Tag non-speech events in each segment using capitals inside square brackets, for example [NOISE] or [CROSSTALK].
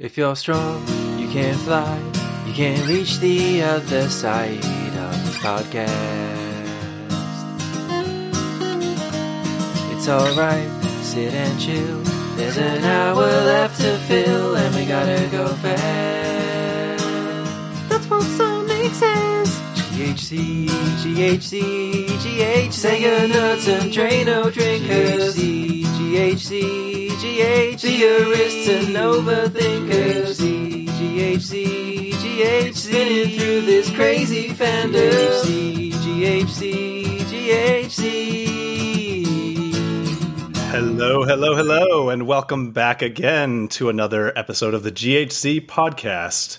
If you're strong, you can fly. You can reach the other side of this podcast. It's alright, sit and chill. There's an hour left to fill, and we gotta go fast. That's what Sonic says. GHZ, GHZ, GHZ. Say your nuts and drain no drinkers. GHZ, GHZ, GHZ. Be your wrists and overthinkers. GHZ, GHZ. Spinning through this crazy fandom. GHZ, GHZ, GHZ. Hello, hello, hello, and welcome back again to another episode of the GHZ podcast.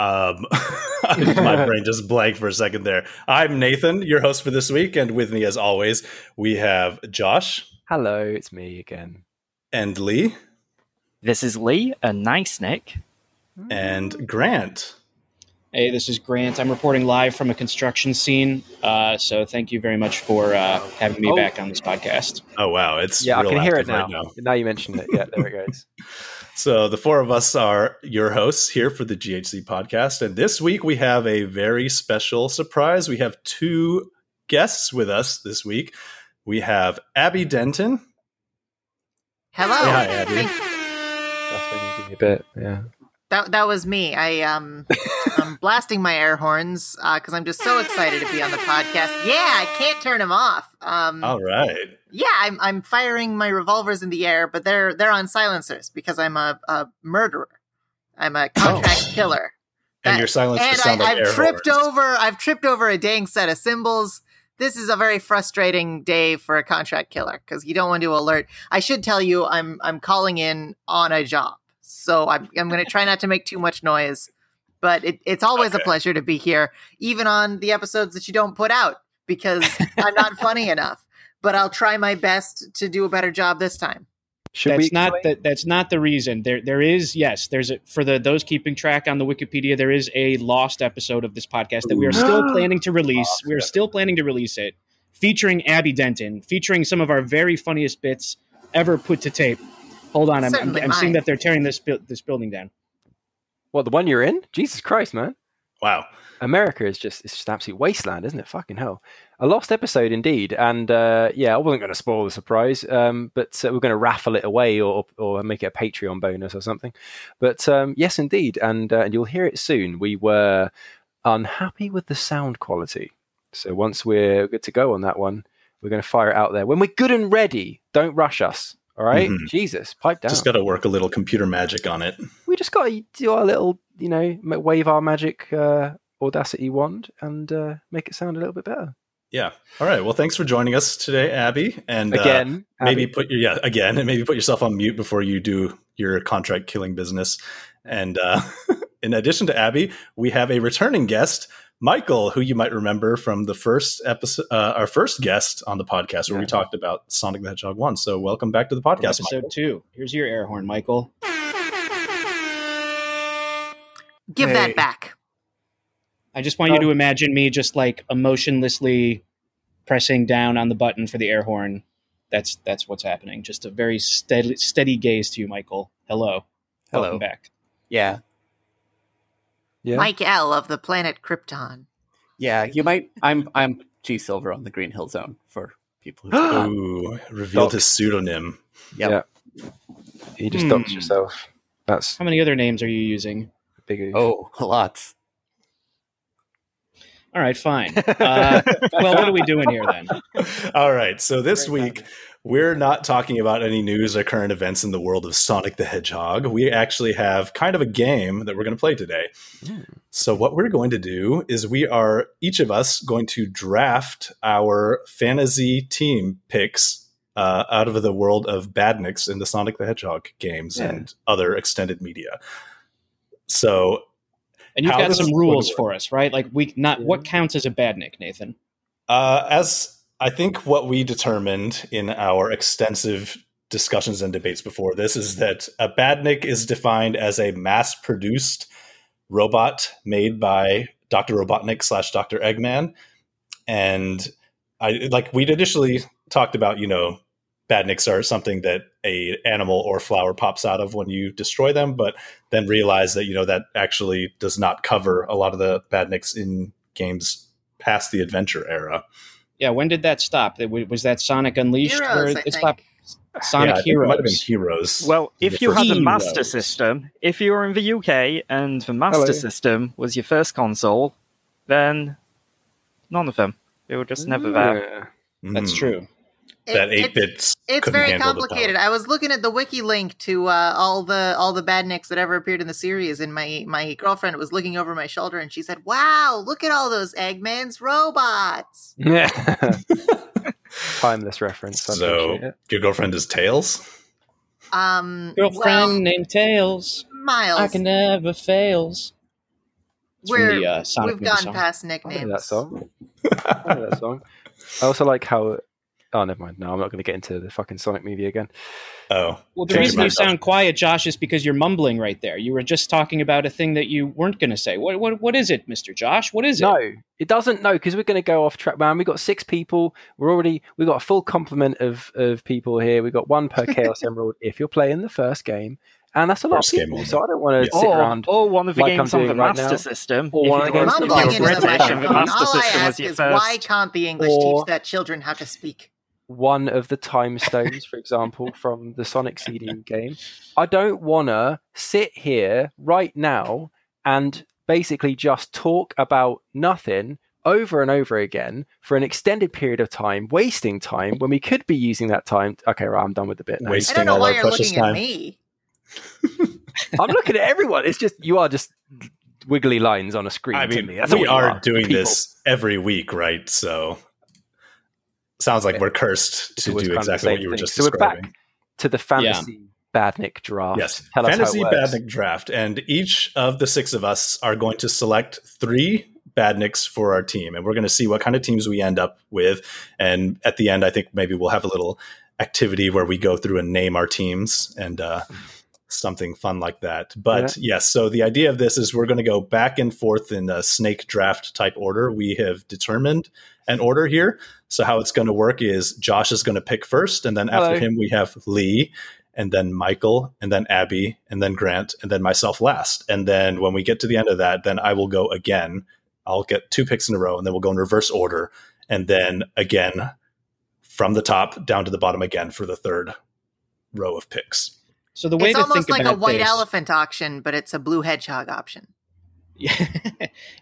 Um, [LAUGHS] my [LAUGHS] brain just blanked for a second there. I'm Nathan, your host for this week, and with me, as always, we have Josh Hello, it's me again. and Lee This is Lee, a nice Nick. and Grant. Hey, this is Grant. I'm reporting live from a construction scene. Uh, so thank you very much for uh, having me Oh. back on this podcast. Oh wow, it's Yeah, I can hear it now. right now. you mentioned it. Yeah, there it goes. [LAUGHS] So the four of us are your hosts here for the GHZ podcast, and this week we have a very special surprise. We have two guests with us this week. We have Abby Denton. Hello. Say hi, Abby. That's when you give me a bit. Yeah. That that was me. I um I'm [LAUGHS] blasting my air horns because I'm just so excited to be on the podcast. Yeah, I can't turn them off. Um, All right. yeah, I'm I'm firing my revolvers in the air, but they're they're on silencers because I'm a, a murderer. I'm a contract killer. And That- your silence and sound I, like I've tripped horns. over. I've tripped over a dang set of symbols. This is a very frustrating day for a contract killer because you don't want to alert. I should tell you, I'm I'm calling in on a job, so I'm I'm going to try not to make too much noise. But it, it's always Okay. a pleasure to be here, even on the episodes that you don't put out because [LAUGHS] I'm not funny enough. But I'll try my best to do a better job this time. Should that's we not explain- the, that's not the reason. There there is yes. There's a for the those keeping track on the Wikipedia. There is a lost episode of this podcast that we are still planning to release. Lost We are still planning to release it, featuring Abby Denton, featuring some of our very funniest bits ever put to tape. Hold on, I'm, I'm, I'm seeing that they're tearing this bu- this building down. What the one you're in? Jesus Christ, man! Wow. America is just it's just absolute wasteland, isn't it? Fucking hell. A lost episode indeed. And uh, yeah, I wasn't going to spoil the surprise, um, but uh, we're going to raffle it away or or make it a Patreon bonus or something. But um, yes, indeed, and uh, and you'll hear it soon. We were unhappy with the sound quality, so once we're good to go on that one, we're going to fire it out there when we're good and ready. Don't rush us. All right? Mhm. Jesus, pipe down. Just got to work a little computer magic on it. we just got to do our little, you know, wave our magic uh, Audacity wand and uh, make it sound a little bit better. Yeah. All right. Well, thanks for joining us today, Abby. And uh, Again, maybe Abby. put your yeah again, and maybe put yourself on mute before you do your contract killing business. And uh, [LAUGHS] in addition to Abby, we have a returning guest, Michael, who you might remember from the first episode, uh, our first guest on the podcast, where we talked about Sonic the Hedgehog One. So, welcome back to the podcast, Episode Michael. two. Here's your air horn, Michael. Give Hey. that back. I just want you to imagine me just like emotionlessly pressing down on the button for the air horn. That's that's what's happening. Just a very steady steady gaze to you, Michael. Hello. Hello. Welcome back. Yeah, Yeah. Mike L of the planet Krypton. yeah. You might. I'm. I'm G Silver on the Green Hill Zone for people. who [GASPS] Ooh, revealed his pseudonym. Yep. Yeah. he just doxed Hmm. yourself. That's How many other names are you using? big. Oh, [LAUGHS] lots. All right, fine. [LAUGHS] Uh, well, what are we doing here then? [LAUGHS] All right. So this Great week, we're not talking about any news or current events in the world of Sonic the Hedgehog. We actually have kind of a game that we're going to play today. Hmm. So, what we're going to do is we are each of us going to draft our fantasy team picks uh, out of the world of badniks in the Sonic the Hedgehog games Yeah. and other extended media. So, And you've got some rules for us, right? Like we not what counts as a badnik, Nathan. Uh, as I think what we determined in our extensive discussions and debates before this is that a badnik is defined as a mass produced robot made by Dr. Robotnik slash Dr. Eggman. And I like we'd initially talked about, you know, badniks are something that a animal or flower pops out of when you destroy them, but then realize that you know that actually does not cover a lot of the badniks in games past the adventure era. Yeah, when did that stop? Was that Sonic Unleashed? Heroes, where it stopped? Sonic Yeah, I think it might have been Heroes. Heroes. Well, if you had first- a Master System, if you were in the UK and the Master Hello. System was your first console, then none of them. They were just never there. Yeah. That's Mm, true. It- That eight it's- bits. It's very handle the power. complicated. I was looking at the wiki link to uh, all the all the badniks that ever appeared in the series, and my my girlfriend was looking over my shoulder, and she said, "Wow, look at all those Eggman's robots." Yeah. [LAUGHS] Timeless reference. I So your girlfriend is Tails. Um, Girlfriend well, named Tails. Miles. I can never fails. It's We're, the, uh, we've gone song. past I know nicknames. that song. I know that song. I also like how. Oh, never mind. No, I'm not going to get into the fucking Sonic movie again. Oh, Well, the reason you sound quiet, Josh, is because you're mumbling right there. You were just talking about a thing that you weren't going to say. What, what, what is it, Mister Josh? What is it? No, it doesn't. No, because we're going to go off track, man. We've got six people. We're already. we've got a full complement of of people here. We've got one per Chaos [LAUGHS] Emerald if you're playing the first game, and that's a lot First of people. So I don't want to sit Or, around. or one of the like I'm games on the doing right Master now. System. Or one of the games on the were Mumbling into the British British and the microphone. All I ask is why can't the English teach their children how to speak? One of the time stones, for example, from the Sonic CD game. I don't want to sit here right now and basically just talk about nothing over and over again for an extended period of time, wasting time when we could be using that time. Okay, right, I'm done with the bit now. Waste- I don't know all why our you're precious looking at time. me. I'm looking at everyone. It's just you are just wiggly lines on a screen. I to mean, me. That's we all you are doing people. this every week, right? So sounds like we're cursed to do kind of the exactly what you were just So we're back describing. to the fantasy badnik draft. Yes, Tell us how it fantasy badnik draft, and each of the six of us are going to select three badniks for our team, and we're going to see what kind of teams we end up with. And at the end, I think maybe we'll have a little activity where we go through and name our teams. And uh, something fun like that. But yes, so the idea of this is we're going to go back and forth in a snake draft type order. We have determined an order here. So how it's going to work is Josh is going to pick first, and then after him we have Lee, and then Michael, and then Abby, and then Grant, and then myself last. And then when we get to the end of that, then I will go again. I'll get two picks in a row, and then we'll go in reverse order, and then again from the top down to the bottom again for the third row of picks. So the way It's to get this. It's almost think like a white this- elephant auction, but it's a blue hedgehog option. [LAUGHS] Yeah,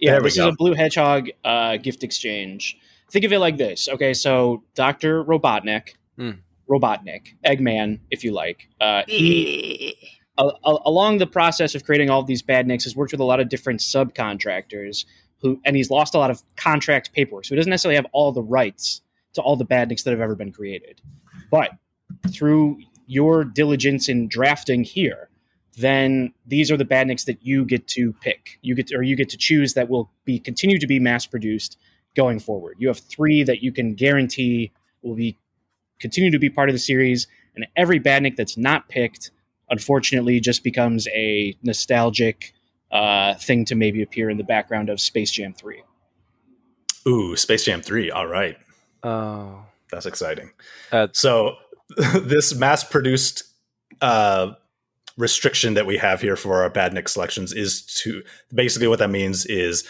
yeah. we This is a blue hedgehog uh, gift exchange. Think of it like this. Okay, so Doctor Robotnik, Hmm. Robotnik, Eggman, if you like. Uh, he, a- a- along the process of creating all of these badniks, has worked with a lot of different subcontractors who, and he's lost a lot of contract paperwork. So he doesn't necessarily have all the rights to all the badniks that have ever been created. But through your diligence in drafting here, then these are the badniks that you get to pick. You get to, or you get to choose that will be continue to be mass produced going forward. You have three that you can guarantee will be continue to be part of the series, and every badnik that's not picked, unfortunately, just becomes a nostalgic uh, thing to maybe appear in the background of Space Jam Three. Ooh, Space Jam 3. All right. Oh, That's exciting. Uh, so [LAUGHS] this mass produced uh, restriction that we have here for our badnik selections is to basically what that means is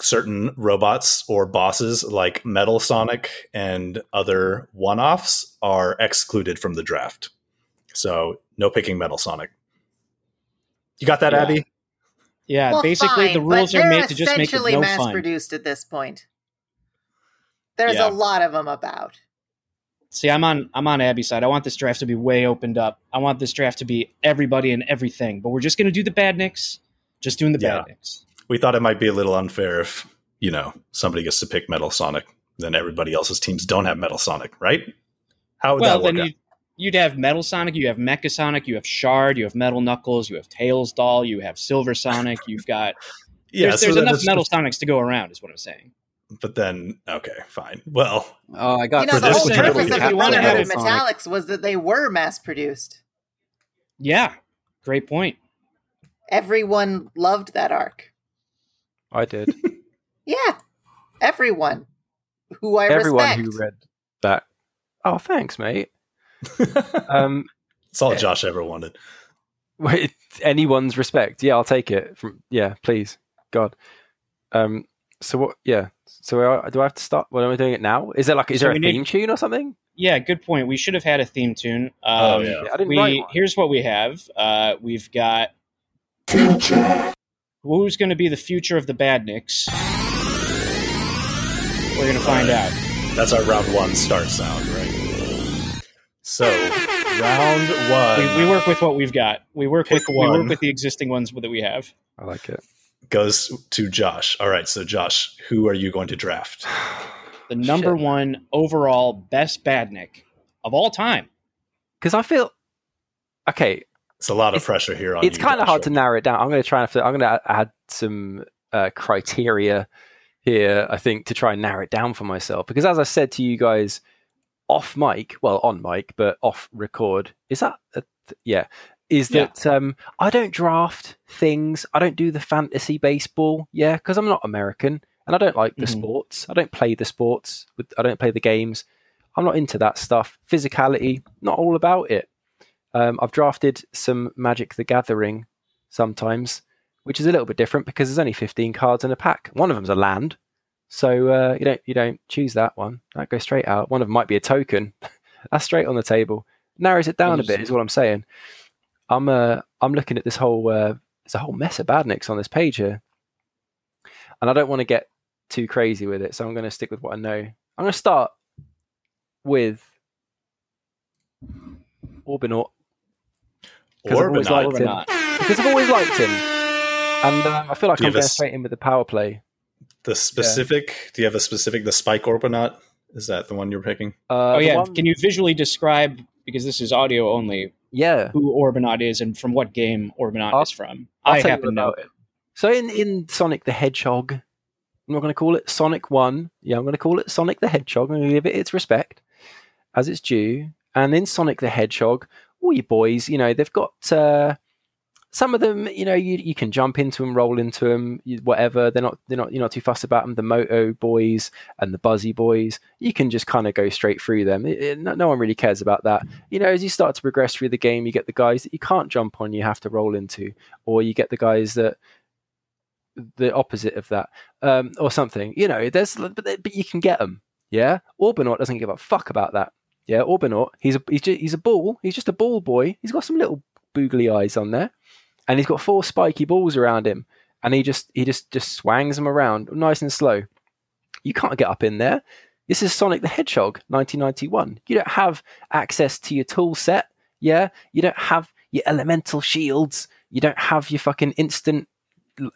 certain robots or bosses like Metal Sonic and other one-offs are excluded from the draft. So no picking Metal Sonic. You got that, Yeah. Abby? Yeah, well, basically fine, the rules are made to just make it essentially no mass fun. produced at this point. There's Yeah. a lot of them about. See, I'm on I'm on Abby's side. I want this draft to be way opened up. I want this draft to be everybody and everything. But we're just going to do the badniks. Just doing the Yeah. badniks. We thought it might be a little unfair if, you know, somebody gets to pick Metal Sonic, then everybody else's teams don't have Metal Sonic, right? How would Well, that work then out? you, you'd have Metal Sonic, you have Mecha Sonic, you have Shard, you have Metal Knuckles, you have Tails Doll, you have Silver Sonic. You've got [LAUGHS] Yeah, there's, so there's enough Metal just- Sonics to go around. Is what I'm saying. But then, okay, fine. Well, oh, I got You know, the whole purpose of the to have Brotherhood of Metal Sonic. Metallics was that they were mass produced. Yeah, great point. Everyone loved that arc. I did. [LAUGHS] Yeah, everyone who I Everyone respect. who read that Oh, thanks, mate. [LAUGHS] um, it's all Josh ever wanted. Wait, [LAUGHS] anyone's respect. Yeah, I'll take it. From yeah, please, God. Um. So what? Yeah. So uh, do I have to stop? What am I doing it now? Is there like is So there a we need- theme tune or something? Yeah, good point. We should have had a theme tune. Um, Oh, yeah. I didn't we here's what we have. Uh, we've got future. who's going to be the future of the Badniks. We're going to find out. That's our round one start sound, right? So, round one We, we work with what we've got. We work Pick with we work with the existing ones that we have. I like it. Goes to Josh. All right, so Josh, who are you going to draft? [SIGHS] The number Shit. one overall best Badnik of all time. Because I feel okay. It's a lot of It's- pressure here on It's kind of hard to narrow it down. I'm going to try and I'm going to add some uh, criteria here. I think to try and narrow it down for myself because as I said to you guys off mic, well on mic, but off record. Is that a th- yeah? Is Yeah. that um, I don't draft things. I don't do the fantasy baseball. Yeah, because I'm not American and I don't like the Mhm. sports. I don't play the sports. With, I don't play the games. I'm not into that stuff. Physicality, not all about it. Um, I've drafted some Magic the Gathering sometimes, which is a little bit different because there's only 15 cards in a pack. One of them's a land, so uh, you don't you don't choose that one. That goes straight out. One of them might be a token. [LAUGHS] That's straight on the table. Narrows it down a bit. Is what I'm saying. I'm uh, I'm looking at this whole uh, there's a whole mess of badniks on this page here, and I don't want to get too crazy with it, so I'm going to stick with what I know. I'm going to start with Orbinaut Because I've always liked him. Because I've always liked him, and um, I feel like Do I'm have a going s- straight in with the power play. The specific, do you have a specific, the Spike Orbinaut? Is that the one you're picking? Uh, Oh yeah, one- can you visually describe because this is audio only yeah. who Orbinaut is and from what game Orbinaut I'll- is from? I'll I happen to know it. So in, in Sonic the Hedgehog, I'm not going to call it Sonic One. Yeah, I'm going to call it Sonic the Hedgehog. I'm going to give it its respect as it's due. And in Sonic the Hedgehog, all you boys, you know, they've got uh, some of them. You know, you you can jump into them, roll into them, whatever. They're not they're not you're not too fussed about them. The Moto boys and the Buzzy boys, you can just kind of go straight through them. It- it- no, no one really cares about that. You know, as you start to progress through the game, you get the guys that you can't jump on, you have to roll into, or you get the guys that the opposite of that, um, or something. You know, there's but, but you can get them. Yeah, Orbinaut doesn't give a fuck about that. Yeah, Orbinaut, he's a he's just, he's a ball. He's just a ball boy. He's got some little boogly eyes on there, and he's got four spiky balls around him, and he just he just just swangs them around nice and slow. You can't get up in there. This is Sonic the Hedgehog, 1991. You don't have access to your tool set. Yeah, you don't have your elemental shields. You don't have your fucking instant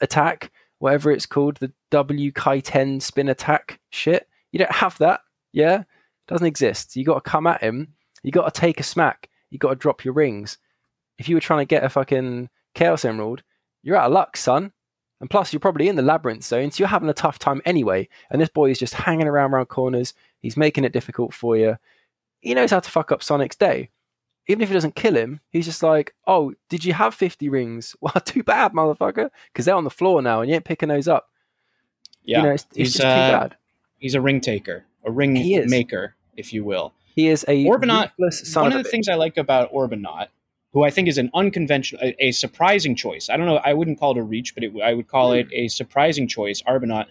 attack, whatever it's called, the W Kai 10 spin attack shit. You don't have that. Yeah, It doesn't exist. You got to come at him. You got to take a smack. You got to drop your rings. If you were trying to get a fucking Chaos Emerald, you're out of luck, son. And plus, you're probably in the labyrinth zone, so you're having a tough time anyway. And this boy is just hanging around around corners. He's making it difficult for you. He knows how to fuck up Sonic's day. Even if he doesn't kill him, he's just like, "Oh, did you have 50 rings? [LAUGHS] Well, too bad, motherfucker, because they're on the floor now, and you ain't picking those up. Yeah, You know, it's, it's he's just too uh, bad. he's a ring taker, a ring maker, if you will. He is a son One of the bitch. things I like about Orbinaut, who I think is an unconventional, a, a surprising choice. I don't know. I wouldn't call it a reach, but it, I would call Hmm. it a surprising choice. Orbinaut,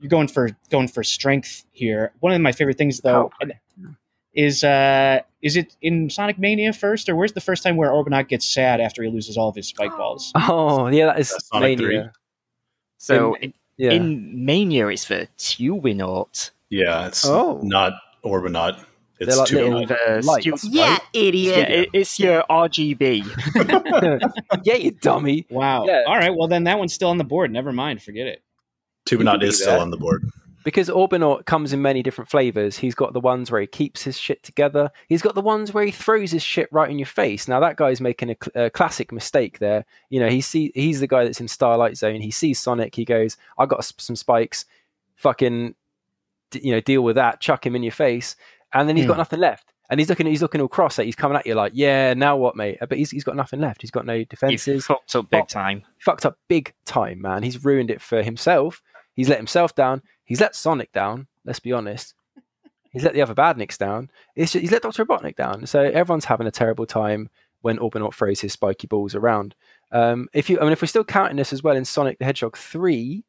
you're going for going for strength here. One of my favorite things, though, Power is uh, is it in Sonic Mania first, or where's the first time where Orbinaut gets sad after he loses all of his spike balls? [GASPS] Oh, yeah, that is That's Sonic Mania. So In- in, Yeah. in Mania, it's the Tubinaut. Yeah, it's Oh. not Orbinaut. It's They're like two. little- The uh, lights. Stu- Yeah, Yeah, idiot. it, it's your RGB. [LAUGHS] yeah, you dummy. Wow. Yeah. All right. Well, then that one's still on the board. Never mind. Forget it. Tubinaut be is still on the board. Because Orbinaut comes in many different flavors. He's got the ones where he keeps his shit together. He's got the ones where he throws his shit right in your face. Now that guy's making a, cl- a classic mistake there. You know, he see he's the guy that's in Starlight Zone. He sees Sonic. He goes, "I got s- some spikes. Fucking, d- you know, deal with that. Chuck him in your face." And then he's got Hmm. nothing left. And he's looking, he's looking all cross. Like he's coming at you like, "Yeah, now what, mate?" But he's he's got nothing left. He's got no He defenses. fucked up big Pop. time. fucked up big time, man. He's ruined it for himself. He's let himself down. He's let Sonic down. Let's be honest. He's let the other badniks down. It's just, he's let Doctor Robotnik down. So everyone's having a terrible time when Orbinaut throws his spiky balls around. Um, if you, I mean, if we're still counting this as well in Sonic the Hedgehog three,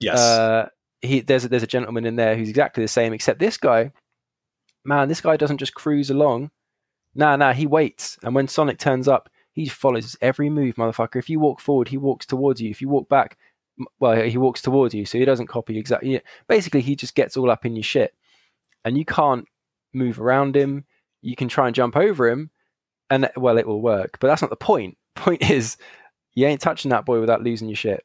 Yes. uh, he there's a, there's a gentleman in there who's exactly the same, except this guy, man, this guy doesn't just cruise along. Nah, nah, he waits, and when Sonic turns up, he follows every move, motherfucker. If you walk forward, he walks towards you. If you walk back, well, he walks towards you, so he doesn't copy exactly. Basically, he just gets all up in your shit, and you can't move around him. You can try and jump over him, and well, it will work, but that's not the point. [LAUGHS] Point is, you ain't touching that boy without losing your shit.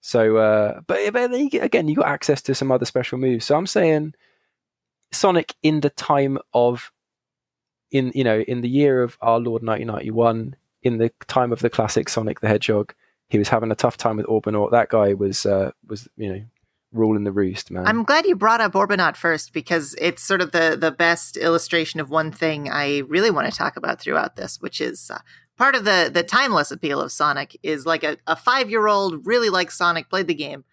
So, uh, but, but again, you got access to some other special moves. So I'm saying Sonic in the time of, in you know, in the year of our Lord 1991, in the time of the classic Sonic the Hedgehog, he was having a tough time with Orbinaut. That guy was uh, was you know ruling the roost, man. I'm glad you brought up Orbinaut first because it's sort of the the best illustration of one thing I really want to talk about throughout this, which is uh, part of the the timeless appeal of Sonic is like a, a five year old really likes Sonic, played the game.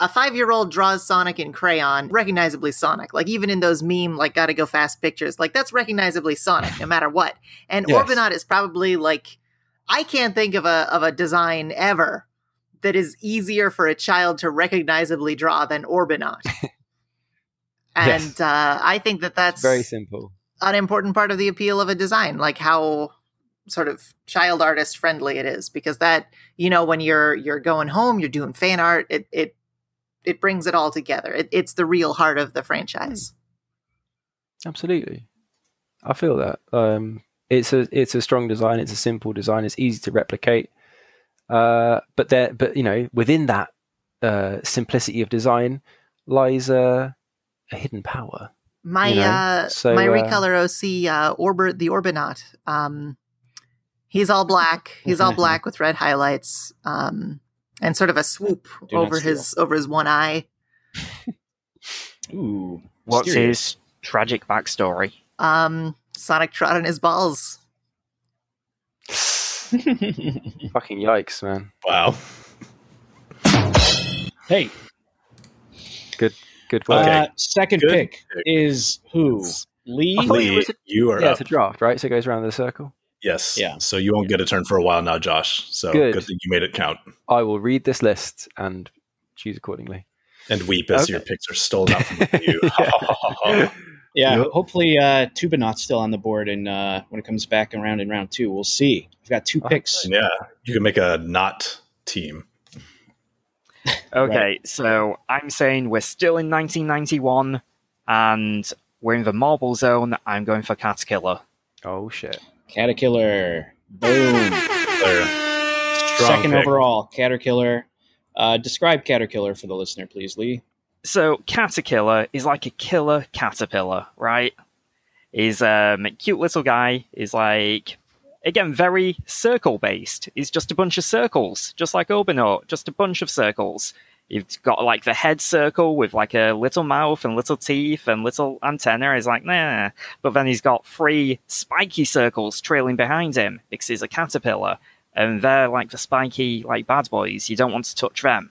A five year old draws Sonic in crayon, recognizably Sonic. Like even in those meme like gotta go fast pictures, like that's recognizably Sonic no matter what. And Yes. Orbinaut is probably like I can't think of a of a design ever that is easier for a child to recognizably draw than Orbinaut. [LAUGHS] and Yes. uh, I think that that's Very simple. an important part of the appeal of a design, like how sort of child artist friendly it is, because that you know when you're you're going home, you're doing fan art, it it it brings it all together. It, it's the real heart of the franchise. Absolutely, I feel that. Um, it's a it's a strong design. It's a simple design. It's easy to replicate. Uh, but there, but you know, within that uh, simplicity of design lies a, a hidden power. My You know, uh so, my uh, recolor OC uh Orbit the Orbinaut. Um he's all black. [LAUGHS] He's all black with red highlights. Um and sort of a swoop Do over his over his one eye. Ooh. What's mysterious. his tragic backstory? Um Sonic trot on his balls. [LAUGHS] Fucking yikes, man! wow. hey, Good good. Okay. uh, second Good pick pick. is who? Lee? I thought it Lee, a- you are yeah, up. it's a draft, right? So it goes around the circle. Yes. Yeah. So you won't get a turn for a while now, Josh. So Good. good, thing you made it count. I will read this list and choose accordingly. And weep as Okay. your picks are stolen out from you. [LAUGHS] [LAUGHS] Yeah, Yep. hopefully uh, Tubinaut's still on the board, and uh, when it comes back around in round two, we'll see. We've got two picks. yeah. You can make a not team. [LAUGHS] Okay, so I'm saying we're still in 1991, and we're in the marble zone. I'm going for Caterkiller. Oh shit! Caterkiller. Boom. Second pick. overall, Caterkiller. Uh, describe Caterkiller for the listener, please, Lee. So Caterkiller is like a killer caterpillar, right? He's um, a cute little guy. He's like again very circle based. He's just a bunch of circles, just like Orbinaut, just a bunch of circles. You've got like the head circle with like a little mouth and little teeth and little antenna. He's like, nah. But then he's got three spiky circles trailing behind him because he's a caterpillar. And they're like the spiky, like bad boys. You don't want to touch them.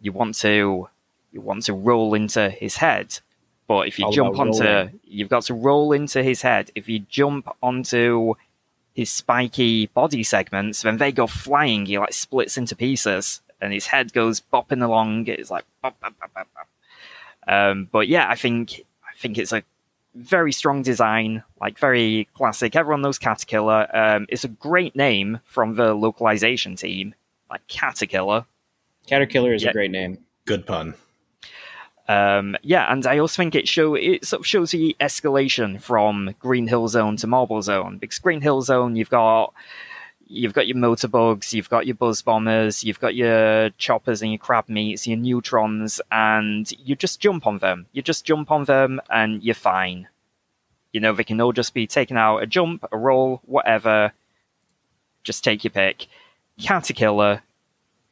You want to you want to roll into his head. But if you All jump onto, rolling. you've got to roll into his head. If you jump onto his spiky body segments, then they go flying. He like splits into pieces, and his head goes bopping along. It's like bop, bop, bop, bop, bop. Um, but yeah, I think I think it's a very strong design, like very classic. Everyone knows Caterkiller. Um, it's a great name from the localization team, like Caterkiller. Caterkiller is Yeah. a great name. Good pun. Um, yeah, and I also think it show it sort of shows the escalation from Green Hill Zone to Marble Zone because Green Hill Zone you've got you've got your motorbugs, you've got your buzz bombers, you've got your choppers and your Crabmeats, your Newtrons, and you just jump on them. You just jump on them and you're fine. You know they can all just be taken out a jump, a roll, whatever. Just take your pick. Caterkiller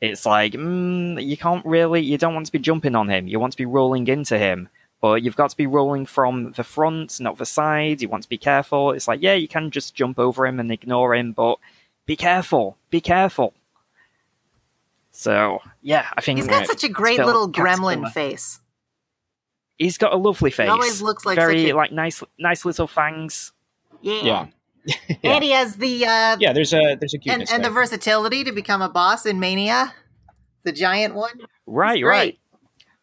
it's like mm, you can't really you don't want to be jumping on him you want to be rolling into him but you've got to be rolling from the front not the side you want to be careful it's like yeah you can just jump over him and ignore him but be careful be careful so yeah i think He's got such a great little Caterpillar. gremlin face. He's got a lovely face. He always looks like very such a- like nice, nice little fangs. Yeah. Yeah. [LAUGHS] And he has the uh, Yeah, there's a there's a and, cuteness and the versatility to become a boss in Mania, the giant one. Right, right.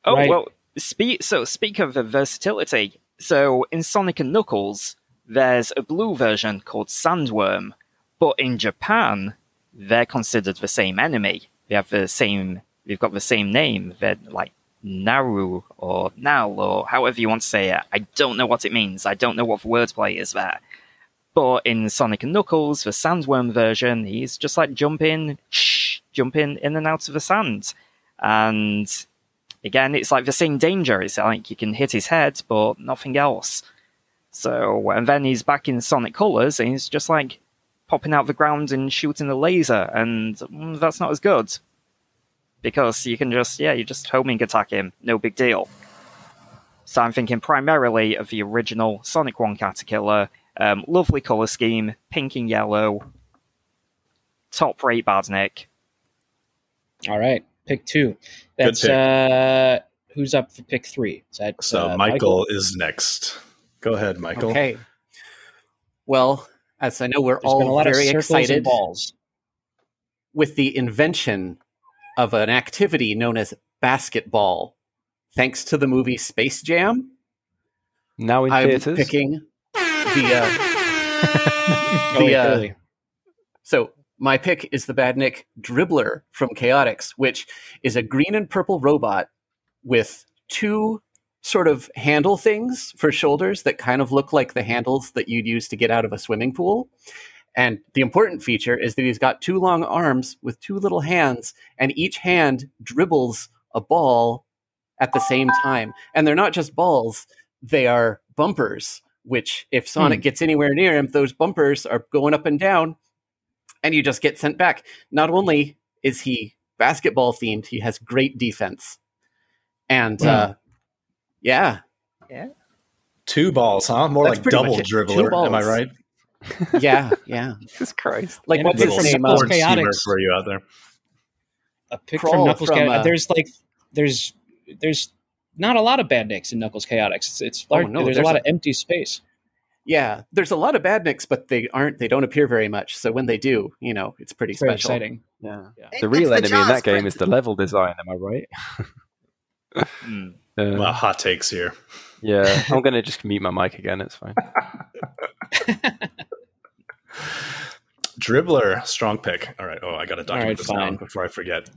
Oh Right. well, speak. So speak of the versatility. So in Sonic and Knuckles, there's a blue version called Sandworm, but in Japan, they're considered the same enemy. They have the same. They've got the same name. They're like Naru or Nal or however you want to say it. I don't know what it means. I don't know what the wordplay is there. But in Sonic and Knuckles, the Sandworm version, he's just like jumping, jumping in and out of the sand. And again, it's like the same danger. It's like you can hit his head, but nothing else. So, and then he's back in Sonic Colors, and he's just like popping out the ground and shooting a laser, and mm, that's not as good. Because you can just, yeah, you just homing attack him, no big deal. So I'm thinking primarily of the original Sonic 1 Caterkiller, um, lovely colour scheme, pink and yellow, top rate Badnik. All right, pick two. That's pick. uh who's up for pick three? Is that So uh, Michael, is next. Go ahead, Michael. Okay. Well, as I know, we're There's been a all very excited with the invention of an activity known as basketball. Thanks to the movie Space Jam, Now in I'm theaters. picking the. Uh, [LAUGHS] the uh, so my pick is the Badnik Dribbler from Chaotix, which is a green and purple robot with two sort of handle things for shoulders that kind of look like the handles that you'd use to get out of a swimming pool. And the important feature is that he's got two long arms with two little hands, and each hand dribbles a ball at the same time. And they're not just balls, they are bumpers, which if Sonic gets anywhere near him, those bumpers are going up and down, and you just get sent back. Not only is he basketball themed, he has great defense. And uh, yeah, Yeah. Two balls, huh? More That's like double much dribbler. Am I right? [LAUGHS] yeah, yeah. [LAUGHS] Jesus Christ. Like And what's his name? from Uh, Knuckles Sports humor Chaotix. for you out there. a pick Crawl from Knuckles. from, Chaotix. uh, there's like there's there's not a lot of badniks in Knuckles Chaotix. It's, it's Oh, large, no, there's, there's a lot a- of empty space. yeah, there's a lot of badniks, but they aren't. They don't appear very much. So when they do, you know, it's pretty It's special. exciting. Yeah. It- The real enemy in that game is the level design, am I right? [LAUGHS] Hmm. Uh, Well, hot takes here. yeah, [LAUGHS] I'm going to just mute my mic again. It's fine. [LAUGHS] Dribbler, strong pick. All right. Oh, I got to document right, this fine. down before I forget.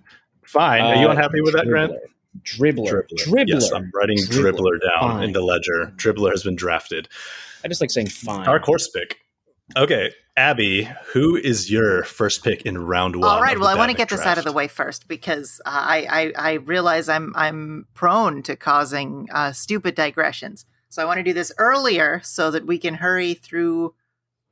Fine. Are you Uh, unhappy with that, Grant? Dribbler. Dribbler. Yes, I'm writing Dribbler. dribbler, down Fine. in the ledger. Dribbler has been drafted. I just like saying fine. Our course pick. Okay, Abby, who is your first pick in round one? All right. Well, I want to get this out of the way first because uh, I, I I realize I'm I'm prone to causing uh, stupid digressions. So I want to do this earlier so that we can hurry through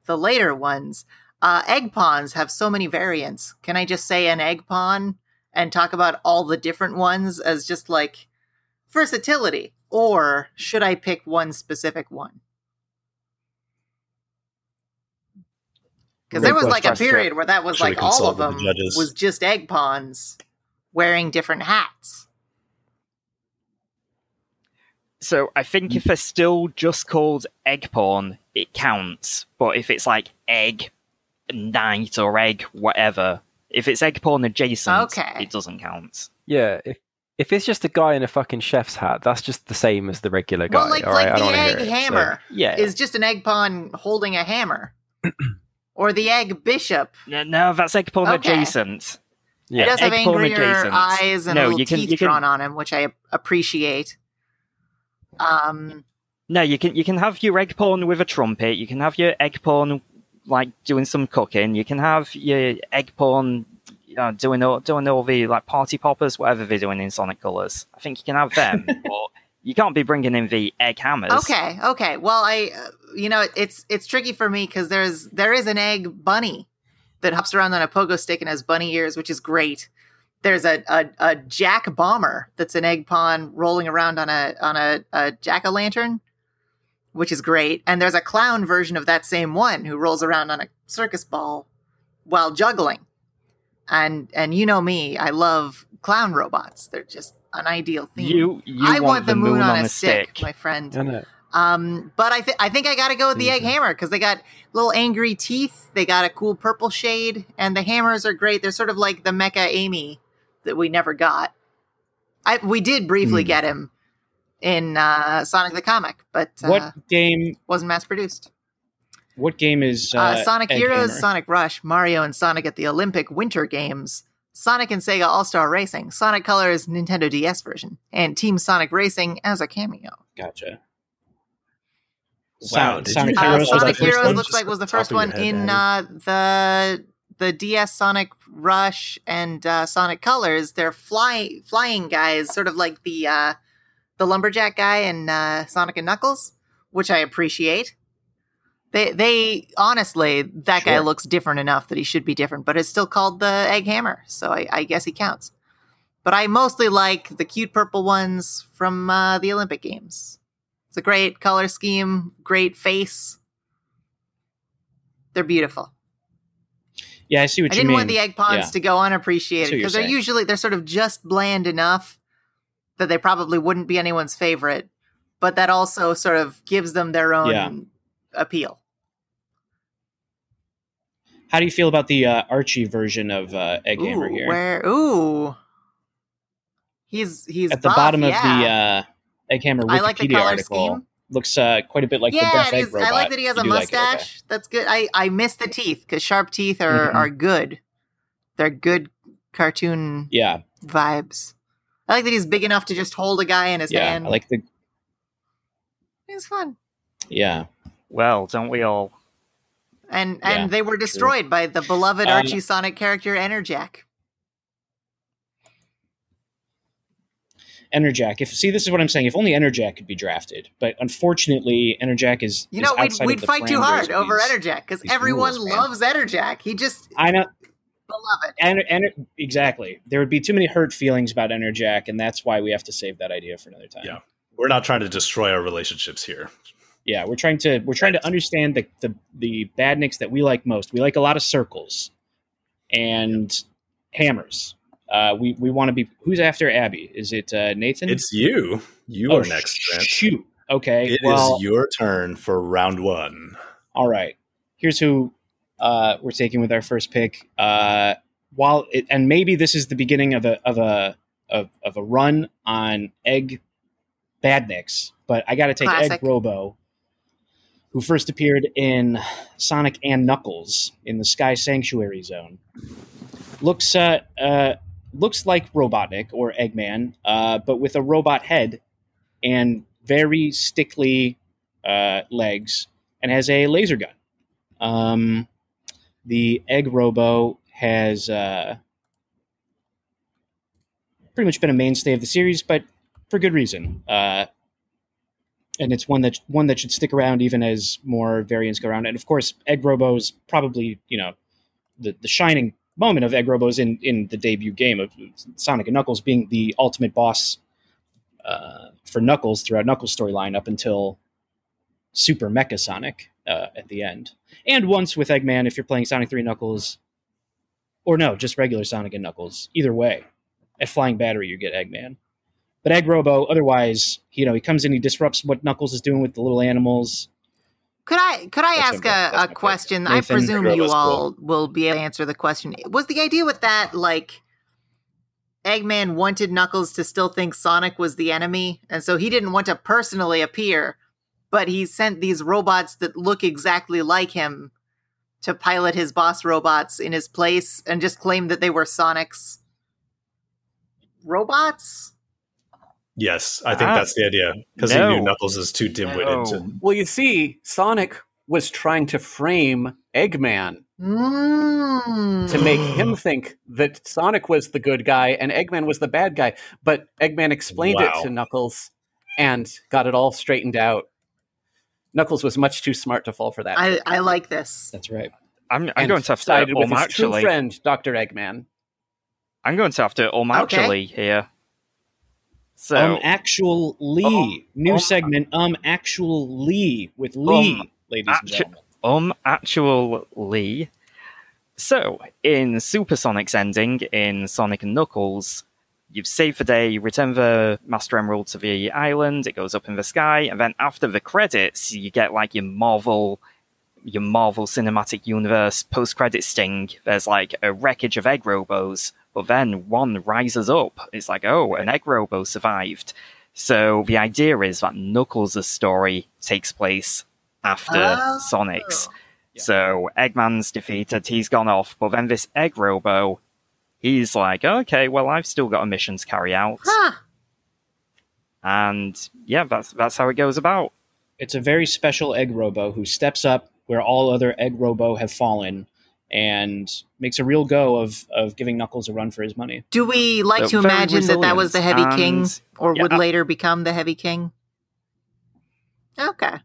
the later ones. Uh, egg pawns have so many variants. Can I just say an egg pawn and talk about all the different ones as just like versatility, or should I pick one specific one? Because there was like a question. period where that was Should we like all of them the was just egg pawns wearing different hats. So I think if they're still just called egg pawn, it counts. But if it's like egg knight or egg whatever, if it's egg pawn adjacent, Okay. it doesn't count. Yeah, if if it's just a guy in a fucking chef's hat, that's just the same as the regular guy. well, like all like right? I the don't egg hear it, so- hammer Yeah. is just an egg pawn holding a hammer, [CLEARS THROAT] or the egg bishop. no, no, that's egg pawn Okay. adjacent. He does have egg pawn angrier adjacent. eyes and No, little you can- teeth you can- drawn on him, which I appreciate. Um, No, you can you can have your egg pawn with a trumpet. You can have your egg pawn like doing some cooking. You can have your egg pawn uh, doing all doing all the like party poppers, whatever they're doing in Sonic Colors. I think you can have them, but [LAUGHS] you can't be bringing in the egg hammers. okay, okay. Well, I, uh, you know, it's it's tricky for me because there's there is an egg bunny that hops around on a pogo stick and has bunny ears, which is great. There's a, a, a jack bomber that's an egg pawn rolling around on a on a, a jack o' lantern, which is great. And there's a clown version of that same one who rolls around on a circus ball while juggling. and and you know me, I love clown robots. They're just an ideal theme. You you I want, the moon, on, a stick, my friend. Um, but I think I think I got to go with the egg hammer because they got little angry teeth. They got a cool purple shade, and the hammers are great. They're sort of like the Mecha Amy that we never got. I we did briefly Hmm. get him in uh, Sonic the Comic, but uh, what game? wasn't mass produced. What game is uh, Uh, Sonic Egg Heroes, Hammer? Sonic Rush, Mario and Sonic at the Olympic Winter Games, Sonic and Sega All Star Racing, Sonic Colors Nintendo DS version, and Team Sonic Racing as a cameo. Gotcha. Wow, Sonic, did Uh, Heroes Sonic Heroes one? looks Just like was the first one head, in uh, the the DS Sonic Rush and uh, Sonic Colors. They're fly flying guys, sort of like the uh, the lumberjack guy in uh, Sonic and Knuckles, which I appreciate. They they honestly that guy looks different enough that he should be different, but it's still called the Egg Hammer, so I, I guess he counts. But I mostly like the cute purple ones from uh, the Olympic Games. It's a great color scheme, great face. They're beautiful. Yeah, I see what I you mean. I didn't want the egg pawns Yeah. to go unappreciated See what you're because they're saying. usually they're sort of just bland enough that they probably wouldn't be anyone's favorite, but that also sort of gives them their own Yeah. appeal. How do you feel about the uh, Archie version of uh, Egg Hammer here? Where ooh. He's he's At the buff, bottom of the uh, Egg Hammer I like the Wikipedia color article, scheme. looks uh, quite a bit like the yeah, Death it Egg robot. I like that he has You a do like it, okay. mustache. That's good. I I miss the teeth because sharp teeth are Mhm. are good. They're good cartoon Yeah, vibes. I like that he's big enough to just hold a guy in his yeah. hand. I like the it's fun. yeah. Well, don't we all? And Yeah, and they were destroyed by the beloved Um, Archie Sonic character Enerjak. Enerjak. If see, this is what I'm saying. If only Enerjak could be drafted, but unfortunately, Enerjak is You is know, we'd, we'd of the fight too hard of over these- Enerjak because everyone rules, loves Enerjak. He just I know, beloved. and, and exactly. There would be too many hurt feelings about Enerjak, and that's why we have to save that idea for another time. Yeah. We're not trying to destroy our relationships here. Yeah, we're trying to we're trying to understand the the the badniks that we like most. We like a lot of circles and hammers. Uh, we we want to be who's after Abby? Is it uh, Nathan? It's you. You oh, are next, Trent. Shoot. Okay. It is well, your turn for round one. all right. Here's who uh, we're taking with our first pick. Uh, while it, and maybe this is the beginning of a of a of, of a run on egg badniks, but I got to take Classic. Egg Robo, who first appeared in Sonic and Knuckles in the Sky Sanctuary Zone. Looks uh, uh, looks like Robotnik or Eggman, uh, but with a robot head and very stickly uh, legs, and has a laser gun. Um, the Egg Robo has uh, pretty much been a mainstay of the series, but for good reason. Uh, and it's one that one that should stick around even as more variants go around. And of course, Egg Robo is probably you know the the shining moment of Egg Robo is in in the debut game of Sonic and Knuckles being the ultimate boss uh, for Knuckles throughout Knuckles' storyline up until Super Mecha Sonic uh, at the end, and once with Eggman if you're playing Sonic Three Knuckles, or no, just regular Sonic and Knuckles. Either way, at Flying Battery you get Eggman. But Egg Robo, otherwise, you know, he comes in, he disrupts what Knuckles is doing with the little animals. Could I could I That's ask okay. That's my a, a pick. question? I presume Robo's you cool. all will be able to answer the question. Was the idea with that like Eggman wanted Knuckles to still think Sonic was the enemy, and so he didn't want to personally appear, but he sent these robots that look exactly like him to pilot his boss robots in his place and just claimed that they were Sonic's robots? Yes, I think Ah, that's the idea because no. he knew Knuckles is too dim-witted. To, Well, you see, Sonic was trying to frame Eggman Mm. to make him think that Sonic was the good guy and Eggman was the bad guy. But Eggman explained Wow. it to Knuckles and got it all straightened out. Knuckles was much too smart to fall for that. I. I like this. That's right. I'm, I'm going to have to sided with his true friend, Doctor Eggman. I'm going to have to um Okay. actually here. So um, actual Lee. Um, New um, segment, um, actual Lee with Lee, ladies and actu- gentlemen. um actual Lee. So, in Supersonic's ending, in Sonic and Knuckles, you save the day, you return the Master Emerald to the island, it goes up in the sky, and then after the credits, you get like your Marvel your Marvel Cinematic Universe post credit sting. There's like a wreckage of egg robos, but then one rises up. It's like, oh, an egg robo survived. So the idea is that Knuckles' story takes place after Oh. Sonic's. So Eggman's defeated, he's gone off, but then this egg robo, he's like, okay, well, I've still got a mission to carry out. Huh. And yeah, that's that's how it goes about. It's a very special egg robo who steps up where all other egg robo have fallen and makes a real go of of giving Knuckles a run for his money. Do we like So to very imagine that that was the Heavy resilient King, or yeah, would I- later become the Heavy King? Okay.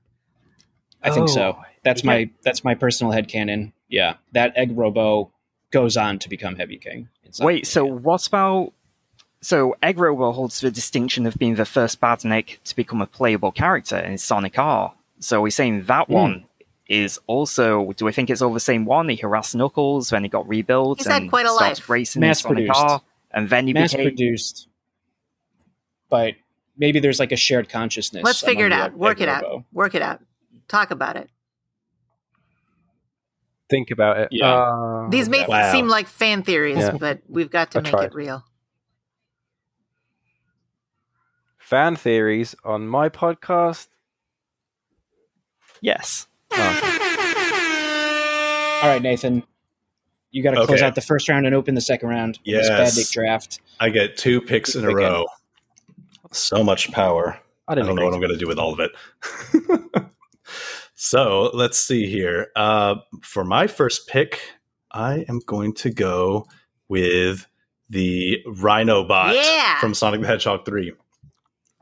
I think so. Oh, That's yeah. my that's my personal headcanon. Yeah. That egg robo goes on to become Heavy King. in Sonic Wait, so Mania. what about? So Egg Robo holds the distinction of being the first Badnik to become a playable character in Sonic R. So we're saying that Hmm. one is also. Do I think it's all the same one? He harassed Knuckles, then he got rebuilt He's had and quite a stopped life. racing in Sonic Mass-produced. R, and then he mass became. produced but maybe there's like a shared consciousness. Let's figure it out. the Work egg it out. Work it out. Talk about it. Think about it. Yeah. Uh, These may Wow. seem like fan theories, Yeah. but we've got to I make tried. it real. fan theories on my podcast. Yes. Oh, All right, Nathan. You got to close out the first round and open the second round. of This Yes. Badnik draft. I get two picks in a Pick row. So much power. I I didn't don't know what I'm going to do with all of it. [LAUGHS] so let's see here. Uh, for my first pick, I am going to go with the Rhinobot Yeah. from Sonic the Hedgehog 3.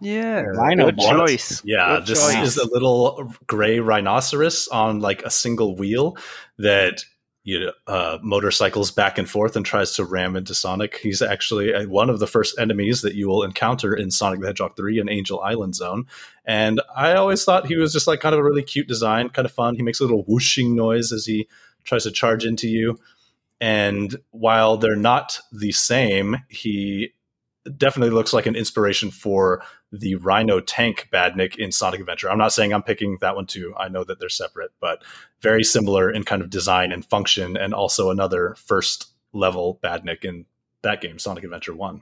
Yeah. Rhino Good bot. choice. Yeah, Good this choice. is a little gray rhinoceros on like a single wheel that you know, uh, motorcycles back and forth and tries to ram into Sonic. He's actually uh, one of the first enemies that you will encounter in Sonic the Hedgehog 3 and Angel Island Zone. And I always thought he was just like kind of a really cute design, kind of fun. He makes a little whooshing noise as he tries to charge into you. And while they're not the same, he definitely looks like an inspiration for the Rhino Tank Badnik in Sonic Adventure. I'm not saying I'm picking that one too. I know that they're separate, but very similar in kind of design and function, and also another first level Badnik in that game, Sonic Adventure 1.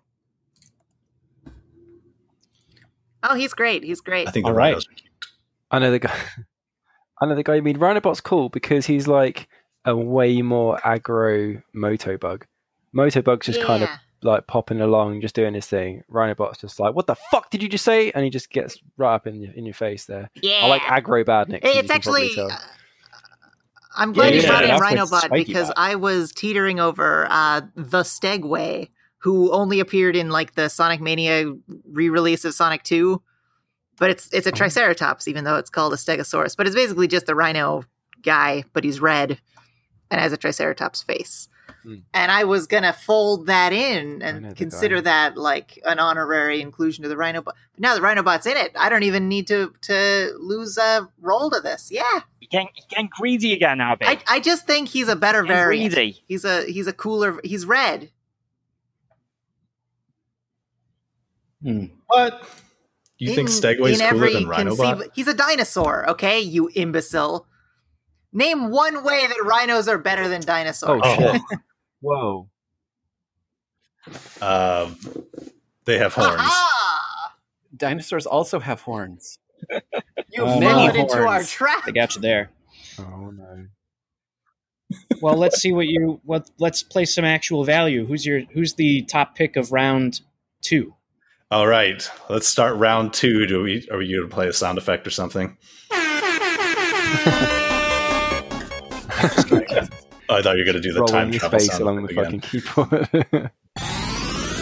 Oh, he's great. He's great. I think the All right. Rhinos are cute. I know the guy. [LAUGHS] I know the guy. I mean Rhinobot's cool because he's like a way more aggro Motobug. Motobug's just kind of Yeah. Like popping along, just doing his thing. Rhinobot's just like, "What the fuck did you just say?" And he just gets right up in your in your face there. Yeah. I like aggro as you It's actually. uh, I'm glad Yeah, you brought yeah, in Rhinobot because. I was teetering over uh, the Stegway, who only appeared in like the Sonic Mania re-release of Sonic Two, but it's it's a Triceratops, even though it's called a Stegosaurus. But it's basically just a Rhino guy, but he's red and has a Triceratops face. Hmm. And I was gonna fold that in and consider guy. that like an honorary inclusion to the Rhinobot. But now the Rhinobot's in it, I don't even need to to lose a roll to this. Yeah. You're getting, you're getting greedy again, Abby. I, I just think he's a better Getting variant. greedy. He's a he's a cooler. He's red. Hmm. What? You think In- Stegway's cooler than Rhinobot? conceiv- He's a dinosaur. Okay, you imbecile. Name one way that rhinos are better than dinosaurs. Oh, Oh, shit. [LAUGHS] Whoa. um, they have horns. Aha! Dinosaurs also have horns. You fell many into our trap. They got you there. Oh no. Well, let's see what you what. Let's play some actual value. Who's your Who's the top pick of round two? All right, let's start round two. Do we? Are we going to play a sound effect or something? [LAUGHS] I thought you were going to do the time Rolling his travel face sound along the again. fucking keyboard. [LAUGHS]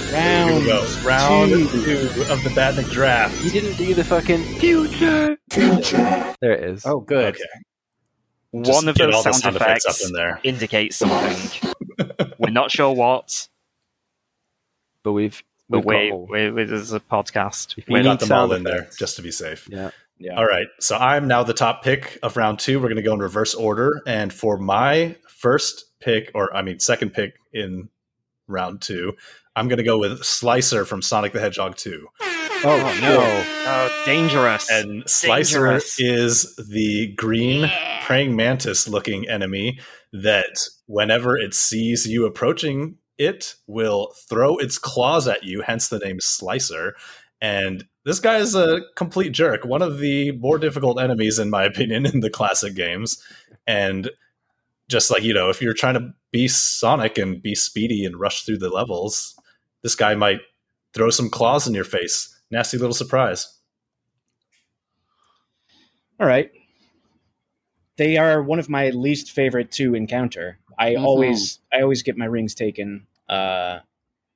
Here we Round go. Round two. two of the Badnik draft. you didn't do the fucking future. Future. There it is. Oh, good. Okay. Just One of get those all the sound, up effects in there. indicates something. [LAUGHS] We're not sure what, but we've but we've got we, we, we, this is a podcast. If We you got need them all sound in there just to be safe. Yeah. Yeah. All right. So I'm now the top pick of round two. We're going to go in reverse order. And for my first pick, or I mean, second pick in round two, I'm going to go with Slicer from Sonic the Hedgehog 2. Oh, no. Oh, dangerous. And Slicer Dangerous. is the green praying mantis looking enemy that whenever it sees you approaching it will throw its claws at you hence the name slicer and this guy is a complete jerk one of the more difficult enemies in my opinion [LAUGHS] in the classic games and just like you know if you're trying to be sonic and be speedy and rush through the levels this guy might throw some claws in your face nasty little surprise All right. They are one of my least favorite to encounter. I Mhm. always I always get my rings taken. Uh,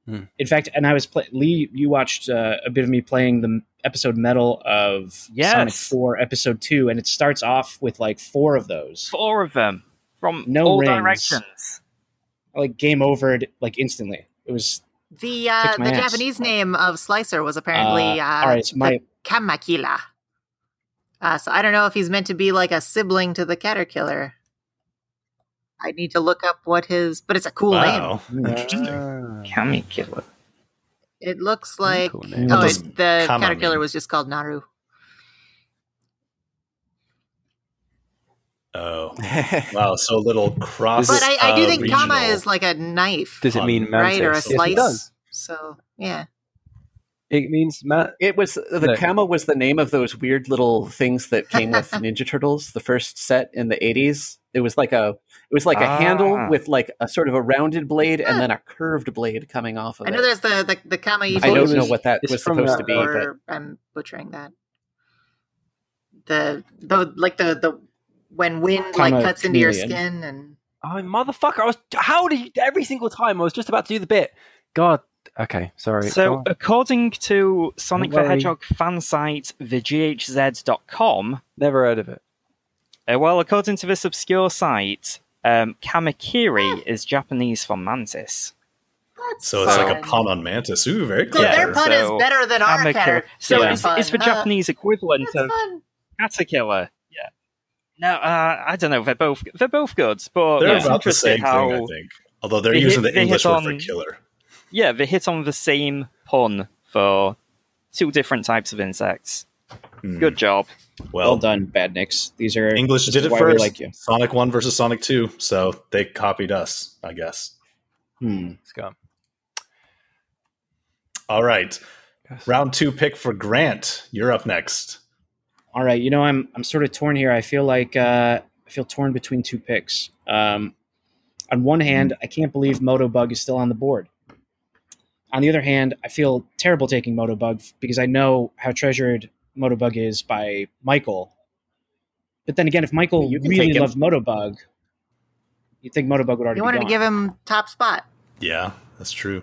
Hmm. In fact, and I was play- Lee. You watched uh, a bit of me playing the episode metal of Yes. Sonic Four, Episode Two, and it starts off with like four of those. Four of them from No all rings. directions. Like game overed like instantly. It was The uh, the ass. Japanese name of Slicer was apparently uh, uh, all right. So my Kamakila. Uh, so I don't know if he's meant to be like a sibling to the Caterkiller. I need to look up what his, but it's a cool name. wow [LAUGHS] interesting Kami Killer. It looks like Cool oh, it, the Kama Caterkiller mean? was just called Naru. oh [LAUGHS] wow so a little cross But I, I do uh, think Kama is like a knife, Does it Pun. mean right, or a mantis? Yes, slice. it does. So yeah, It means ma- It was the No. Kama was the name of those weird little things that came with [LAUGHS] Ninja Turtles, the first set in the eighties. It was like a it was like a handle Ah. with like a sort of a rounded blade and then a [LAUGHS] curved blade coming off of I it. know there's the the, the Kama I don't know what that was supposed that, to be, but I'm butchering that. The the like the the when wind like Kama cuts into your skin and Oh, motherfucker! I was. How did you? Every single time I was just about to do the bit. God. Okay, sorry. So, on. according to Sonic the. Hedgehog fan site, thegHZ.com, never heard of it. uh, well, according to this obscure site, um, Kamakiri is Japanese for mantis. that's so it's like a pun on mantis ooh very So clever Yeah, their pun so is better than our Kamakiri. cater- So killer it's, it's the? Japanese equivalent That's of fun. Caterkiller. Yeah. No, uh, I don't know. They're both they're both good, but they're yeah, about the interesting same how thing i think although they're They using hit- the english hit word for killer yeah they hit on the same pun for two different types of insects. Hmm. Good job. well well done, Badniks. These are english did it why we first like you. sonic 1 versus sonic 2 so they copied us i guess Hmm. Scum. all right Yes. round two pick for grant you're up next All right, you know I'm I'm sort of torn here. I feel like uh, I feel torn between two picks. Um, on one hand, I can't believe Motobug is still on the board. On the other hand, I feel terrible taking Motobug because I know how treasured Motobug is by Michael. But then again, if Michael You really take him. loved Motobug, you'd think Motobug would already You be wanted to give him top spot. yeah that's true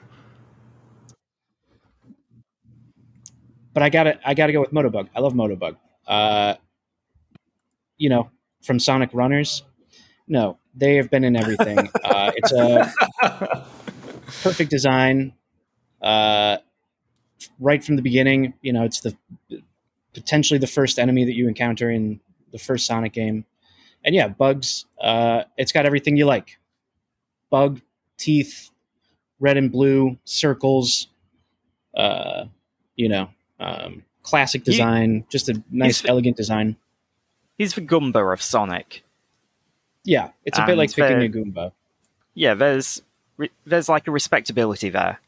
but I gotta I gotta go with Motobug. I love Motobug. Uh, you know, from Sonic Runners. No, they have been in everything. [LAUGHS] uh, it's a perfect design. Uh, right from the beginning, you know, it's the potentially the first enemy that you encounter in the first Sonic game. And yeah, bugs. Uh, it's got everything you like. Bug teeth, red and blue circles. Uh, you know, um, classic You- design, just a nice, He's- elegant design. He's the Goomba of Sonic. Yeah, it's a bit And like picking they're- a Goomba. Yeah, there's re- there's like a respectability there.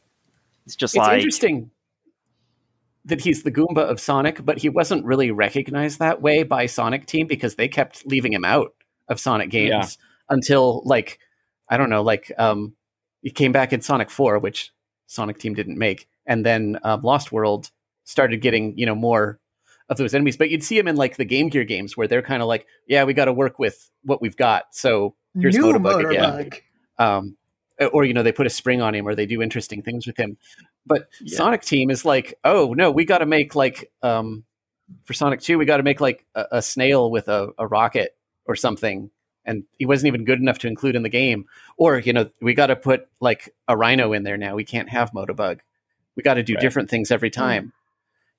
It's just it's like interesting that he's the Goomba of Sonic, but he wasn't really recognized that way by Sonic Team because they kept leaving him out of Sonic games Yeah. until like I don't know, like um, he came back in Sonic Four, which Sonic Team didn't make, and then um, Lost World started getting you know more of those enemies. But you'd see him in like the Game Gear games where they're kind of like, yeah, we got to work with what we've got. So here's New Motobug again um, or you know they put a spring on him or they do interesting things with him. But Yeah. sonic team is like oh no we got to make like um, for sonic 2 we got to make like a, a snail with a, a rocket or something. And he wasn't even good enough to include in the game. Or you know we got to put like a rhino in there now. We can't have motobug. We got to do Right. different things every time.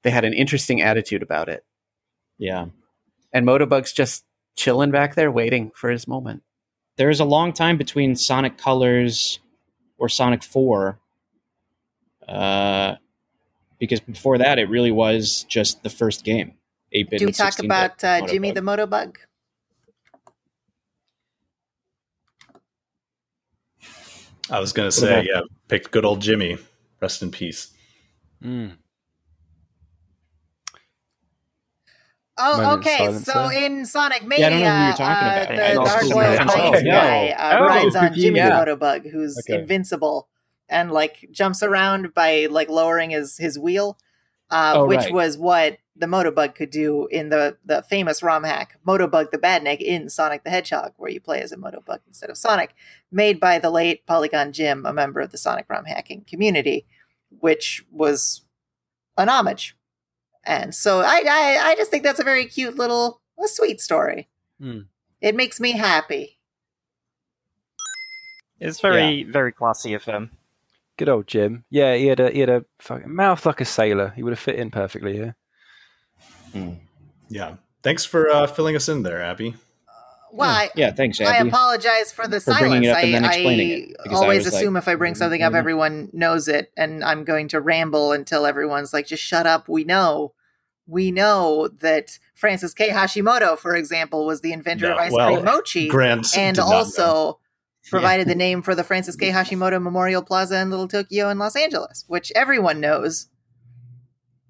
They had an interesting attitude about it. Yeah. and motobug's just chilling back there waiting for his moment there is a long time between Sonic Colors or Sonic Four, uh, because before that it really was just the first game. Eight bit. Do we talk about uh, Jimmy the Motobug? I was going to say, yeah, pick good old Jimmy. Rest in peace. Mm. Oh, Moment okay. silence So there. in Sonic I Mania, don't know who you're talking uh, the, I the lost hard the boiled name. Chinese Oh, guy uh, Oh, rides on Jimmy yeah. the Motobug, who's Okay. invincible and like jumps around by like lowering his his wheel, uh, Oh, which right. was what the Motobug could do in the the famous ROM hack Motobug the Badnik in Sonic the Hedgehog, where you play as a Motobug instead of Sonic, made by the late Polygon Jim, a member of the Sonic ROM hacking community, which was an homage. And so I, I, I just think that's a very cute little, a sweet story. Hmm. It makes me happy. It's very, very classy of him. Good old Jim. Yeah, he had a he had a fucking mouth like a sailor. He would have fit in perfectly here. Yeah. Thanks for uh, filling us in there, Abby. Well, I, Yeah, thanks, I apologize for the For silence. it up and then I, explaining I it, because I always was like, assume if I bring something up, mhm. everyone knows it, and I'm going to ramble until everyone's like, just shut up. We know. We know that Frances K. Hashimoto, for example, was the inventor No, of ice well, cream mochi. Grant and did not know. also provided the name for the Frances K. Hashimoto Memorial Plaza in Little Tokyo in Los Angeles, which everyone knows.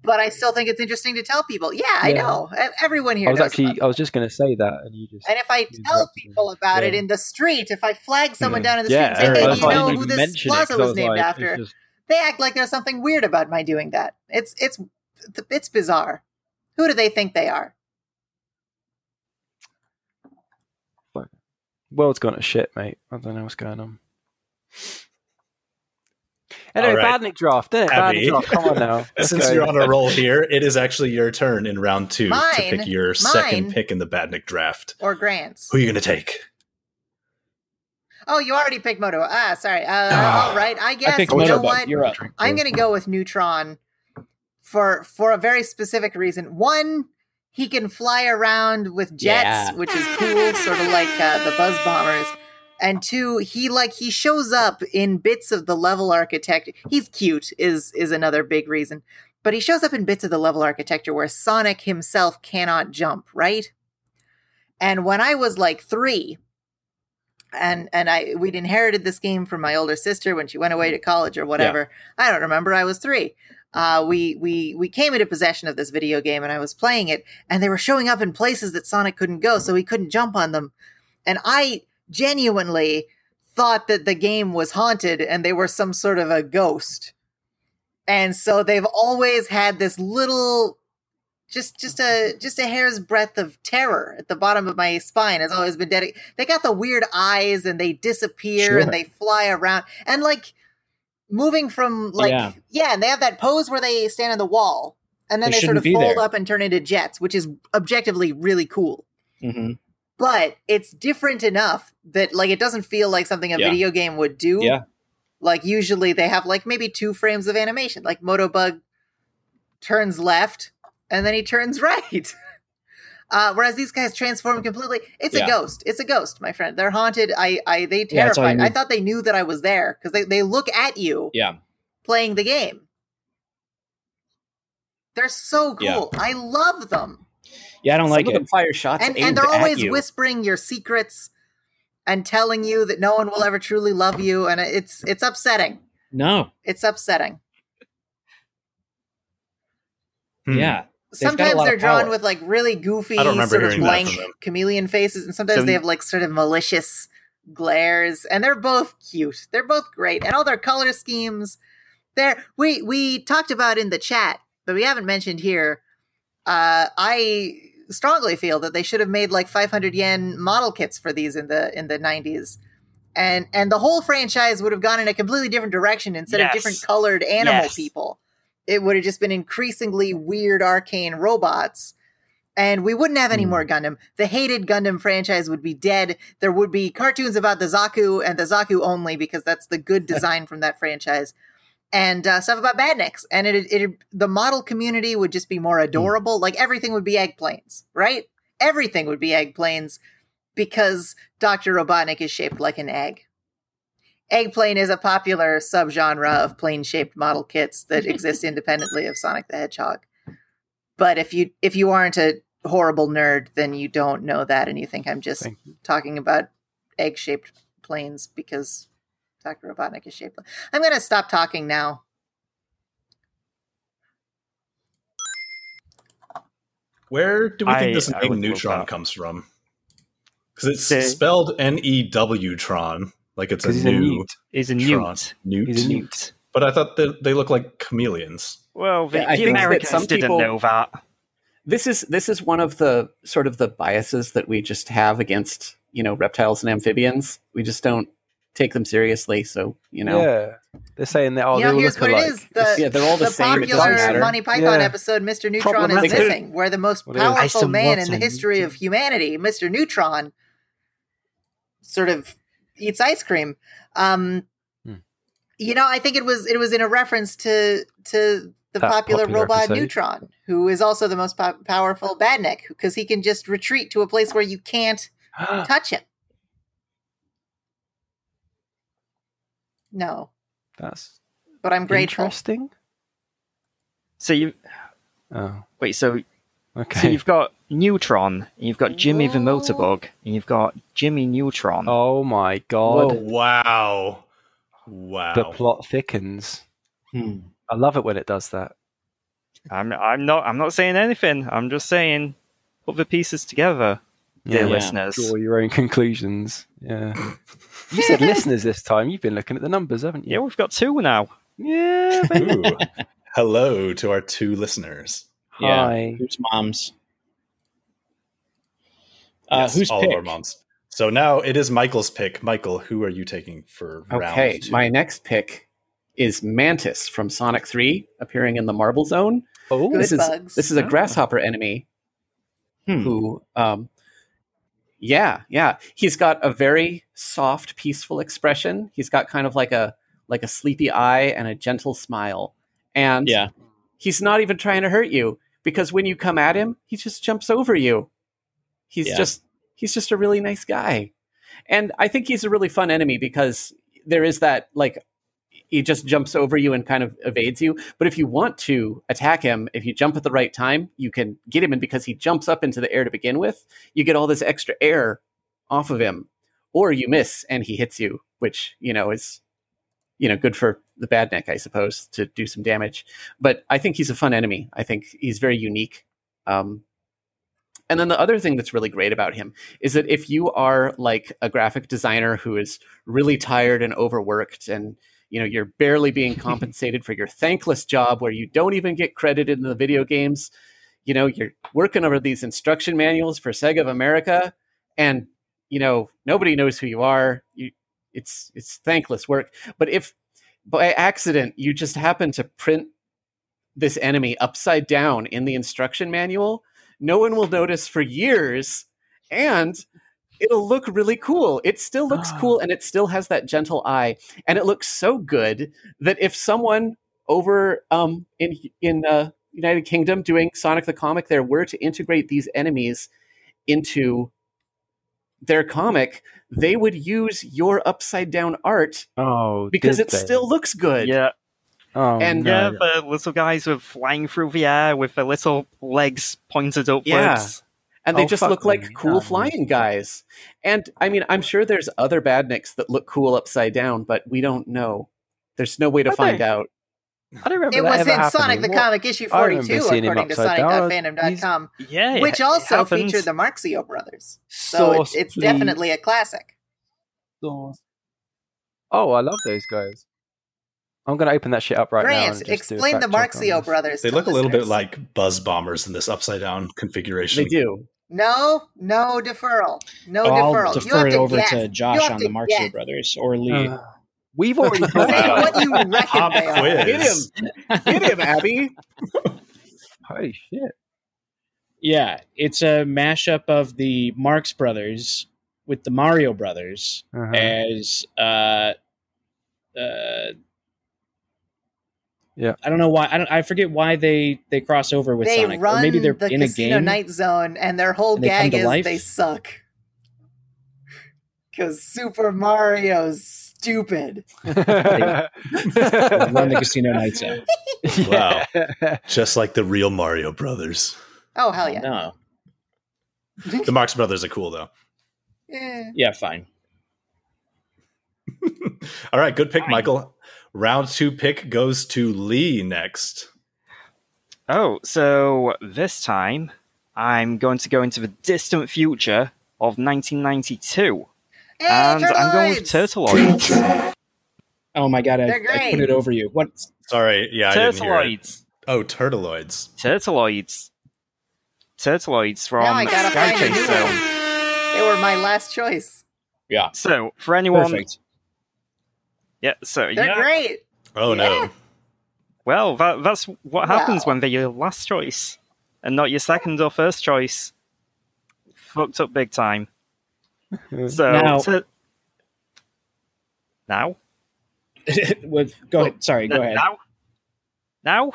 But I still think it's interesting to tell people. Yeah, I know. Everyone here I was knows. actually about I was just going to say that, and you just and if I tell people about it in the street, if I flag someone Mhm. down in the yeah. street and say, "Hey, do you know who this plaza it, plaza 'cause I was named like, after?" just- They act like there's something weird about my doing that. It's it's it's bizarre. Who do they think they are? world's gone to shit, mate. I don't know what's going on. Anyway, All right. Badnik draft, innit? Abby. Badnik draft. Come on now. Let's [LAUGHS] Since go. you're on a roll here, it is actually your turn in round two to pick your second pick in the Badnik draft. Or Grants? Who are you going to take? Oh, you already picked Moto. Ah, sorry. Uh, Ah. all right. I I guess picked you know what. You're up. I'm going to go with Newtron for for a very specific reason. One, he can fly around with jets, Yeah. which is cool, sort of like uh, the Buzz Bombers. And two, he like he shows up in bits of the level architecture. He's cute is is another big reason. But he shows up in bits of the level architecture where Sonic himself cannot jump, right? And when I was like 3, and and I we'd inherited this game from my older sister when she went away to college or whatever. I don't remember. I was three. Uh, we we we came into possession of this video game and I was playing it, and they were showing up in places that Sonic couldn't go, so he couldn't jump on them. And I genuinely thought that the game was haunted and they were some sort of a ghost. And so they've always had this little just just a just a hair's breadth of terror at the bottom of my spine has always been dead. They got the weird eyes and they disappear Sure. and they fly around and like moving from like yeah. Yeah. and they have that pose where they stand on the wall and then They they, sort of fold there. up and turn into jets, which is objectively really cool. hmm But it's different enough that like it doesn't feel like something a Yeah. video game would do. Yeah. Like usually they have like maybe two frames of animation. Like Motobug turns left and then he turns [LAUGHS] right. Uh, whereas these guys transform completely. It's a ghost. It's a ghost, my friend. They're haunted. I, I, they Yeah, terrified. I thought they knew that I was there because they, they look at you Yeah. playing the game. They're so Yeah. cool. I love them. Yeah, I don't like Some it. of them fire shots And, aimed and they're at always you. whispering your secrets and telling you that no one will ever truly love you. And it's it's upsetting. No. It's upsetting. Hmm. Yeah. Sometimes they're drawn power. with like really goofy, I don't remember sort of blank chameleon faces, and sometimes So- they have like sort of malicious glares, and they're both cute. They're both great, and all their color schemes. There, we we talked about in the chat, but we haven't mentioned here. Uh, I strongly feel that they should have made like 500 yen model kits for these in the in the 90s. And and the whole franchise would have gone in a completely different direction instead of different colored animal Yes. people. It would have just been increasingly weird arcane robots. And we wouldn't have any Hmm. more Gundam. The hated Gundam franchise would be dead. There would be cartoons about the Zaku and the Zaku only because that's the good [LAUGHS] design from that franchise. And uh, stuff about Badniks. And it, it, the model community would just be more adorable. Like everything would be egg planes, right? Everything would be egg planes. because Dr. Robotnik is shaped like an egg. Eggplane is a popular subgenre of plane-shaped model kits that [LAUGHS] exist independently of Sonic the Hedgehog. But if you if you aren't a horrible nerd, then you don't know that and you think I'm just talking about egg-shaped planes because Dr. Robotnik is shaped. like- I'm going to stop talking now. Where do we think I- this I name Newtron comes from? Because it's Say- spelled N E W Tron, like it's a 'Cause he's a new newt. He's a Tron. newt. Newt. He's a newt. Newt. But I thought that they look like chameleons. Well, the, Yeah, I the think that Americans some didn't people- know that. this is this is one of the sort of the biases that we just have against you know reptiles and amphibians. We just don't take them seriously. So you know, Yeah, they're saying that. Oh, you know, all here's look what alike. it is. The, yeah, they're all the, the same. It doesn't popular matter. Monty Python Yeah. episode, Mr. Neutron is missing, where the most What is it? powerful man in the history of humanity, Mr. Neutron, sort of eats ice cream. Um, Hmm. You know, I think it was it was in a reference to to the That popular, popular robot episode. Newtron, who is also the most po- powerful badnik, because he can just retreat to a place where you can't [GASPS] touch him. No, That's but I'm grateful. interesting. So you Oh, wait. So okay. so you've got Newtron, you've got Jimmy the Whoa. Motobug, and you've got Jimmy Neutron. oh my god, Whoa. Wow. Wow. the plot thickens. Hmm. I love it when it does that. I'm I'm not I'm not saying anything. I'm just saying put the pieces together, dear Yeah. listeners. Draw your own conclusions. Yeah. [LAUGHS] you said listeners this time. You've been looking at the numbers, haven't you? Yeah, we've got two now. Yeah. Ooh. Hello to our two listeners. Yeah. Hi. Who's moms? Uh, Yes, who's all pick? of our moms. So now it is Michael's pick. Michael, who are you taking for round Okay, my next pick is Mantis from Sonic 3, appearing in the Marble Zone. Oh, Good this is bugs. this is a Oh. grasshopper enemy Hmm. who um yeah, yeah. He's got a very soft, peaceful expression. He's got kind of like a like a sleepy eye and a gentle smile. And Yeah. he's not even trying to hurt you because when you come at him, he just jumps over you. He's Yeah. just he's just a really nice guy. And I think he's a really fun enemy because there is that like he just jumps over you and kind of evades you. But if you want to attack him, if you jump at the right time, you can get him. And because he jumps up into the air to begin with, you get all this extra air off of him. Or you miss and he hits you, which, you know, is, you know, good for the badnik, I suppose, to do some damage. But I think he's a fun enemy. I think he's very unique. Um, and then the other thing that's really great about him is that if you are like a graphic designer who is really tired and overworked and you know you're barely being [LAUGHS] compensated for your thankless job where you don't even get credited in the video games. You know you're working over these instruction manuals for sega of america and you know nobody knows who you are. You it's it's thankless work. But if by accident you just happen to print this enemy upside down in the instruction manual no one will notice for years and it'll look really cool it still looks cool and it still has that gentle eye and it looks so good that if someone over um, in in uh, United Kingdom doing Sonic the Comic there were to integrate these enemies into their comic, they would use your upside down art oh, because did it they? still looks good. Yeah, Oh, and- yeah. no. The little guys were flying through the air with their little legs pointed upwards. Yeah. And they Oh, just fuck look like me. cool Yeah. flying guys. And I mean, I'm sure there's other badniks that look cool upside down, but we don't know. There's no way to I find don't- out. I don't remember It that was ever in happening. Sonic the Comic issue 42, seeing him according to upside down. Sonic.fandom.com, Yeah, which also happens. featured the Marxio brothers. So Sauce, it's, it's please. definitely a classic. Sauce. Oh, I love those guys. I'm going to open that shit up right now. Grant, and just do a explain the fact check on Marxio brothers. They to look a little bit like buzz bombers in this upside down configuration. They do. No, no deferral. No deferral. I'll deferral. you defer have it to over guess. to Josh on to the Marxio guess. brothers or Lee. Uh, we've already [LAUGHS] Wow. What you reckon Pop they are. quiz. Hit him. Hit him, Abby. [LAUGHS] Holy shit. Yeah, it's a mashup of the Marx brothers with the Mario brothers Uh-huh. as uh uh Yeah. I don't know why I don't I forget why they they cross over with They Sonic run or maybe they're the in a Casino game. Night Zone, and their whole and gag to is life? they suck. Because Super Mario's stupid. [LAUGHS] [LAUGHS] Run the casino nights [LAUGHS] out. Wow. Just like the real Mario Brothers. Oh hell yeah! No. The Marx Brothers are cool though. Eh. Yeah, fine. All right, good pick, Fine. Michael. Round two pick goes to Lee next. Oh, so this time I'm going to go into the distant future of 1992, Hey, and I'm going with Turtloids! Turtloids. Oh my god, I, I put it over you. What? Sorry, yeah, I didn't. Turtloids. Oh, Turtloids. Turtloids. Turtloids from Now I gotta Sky find a new Chase one. Zone. They were my last choice. Yeah, So, for anyone. perfect. Yeah, so, They're yeah. great. Oh Yeah. no. Well, that, that's what happens Wow. when they're your last choice and not your second or first choice. Fucked up big time. [LAUGHS] So, Now- so- now, [LAUGHS] With, go ahead. Sorry, go ahead. now, now,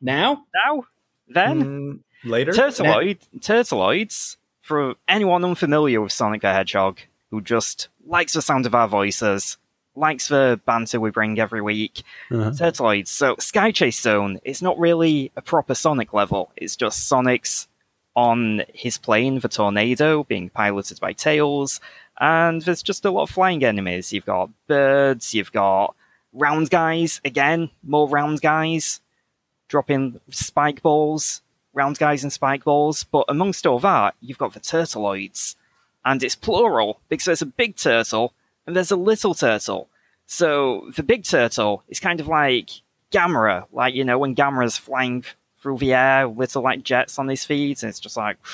Now? now, then. Mm, later? Turtloid, Turtloids, for anyone unfamiliar with Sonic the Hedgehog, who just likes the sound of our voices, likes the banter we bring every week, Uh-huh. Turtloids. So, Sky Chase Zone it's not really a proper Sonic level, it's just Sonic's on his plane, the Tornado, being piloted by Tails, and there's just a lot of flying enemies. You've got birds, you've got round guys, again, more round guys, dropping spike balls, round guys and spike balls, but amongst all that, you've got the Turtloids. And it's plural because there's a big turtle and there's a little turtle. So the big turtle is kind of like Gamera, like, you know, when Gamera's flying through the air, little like jets on his feet, and it's just like. [LAUGHS]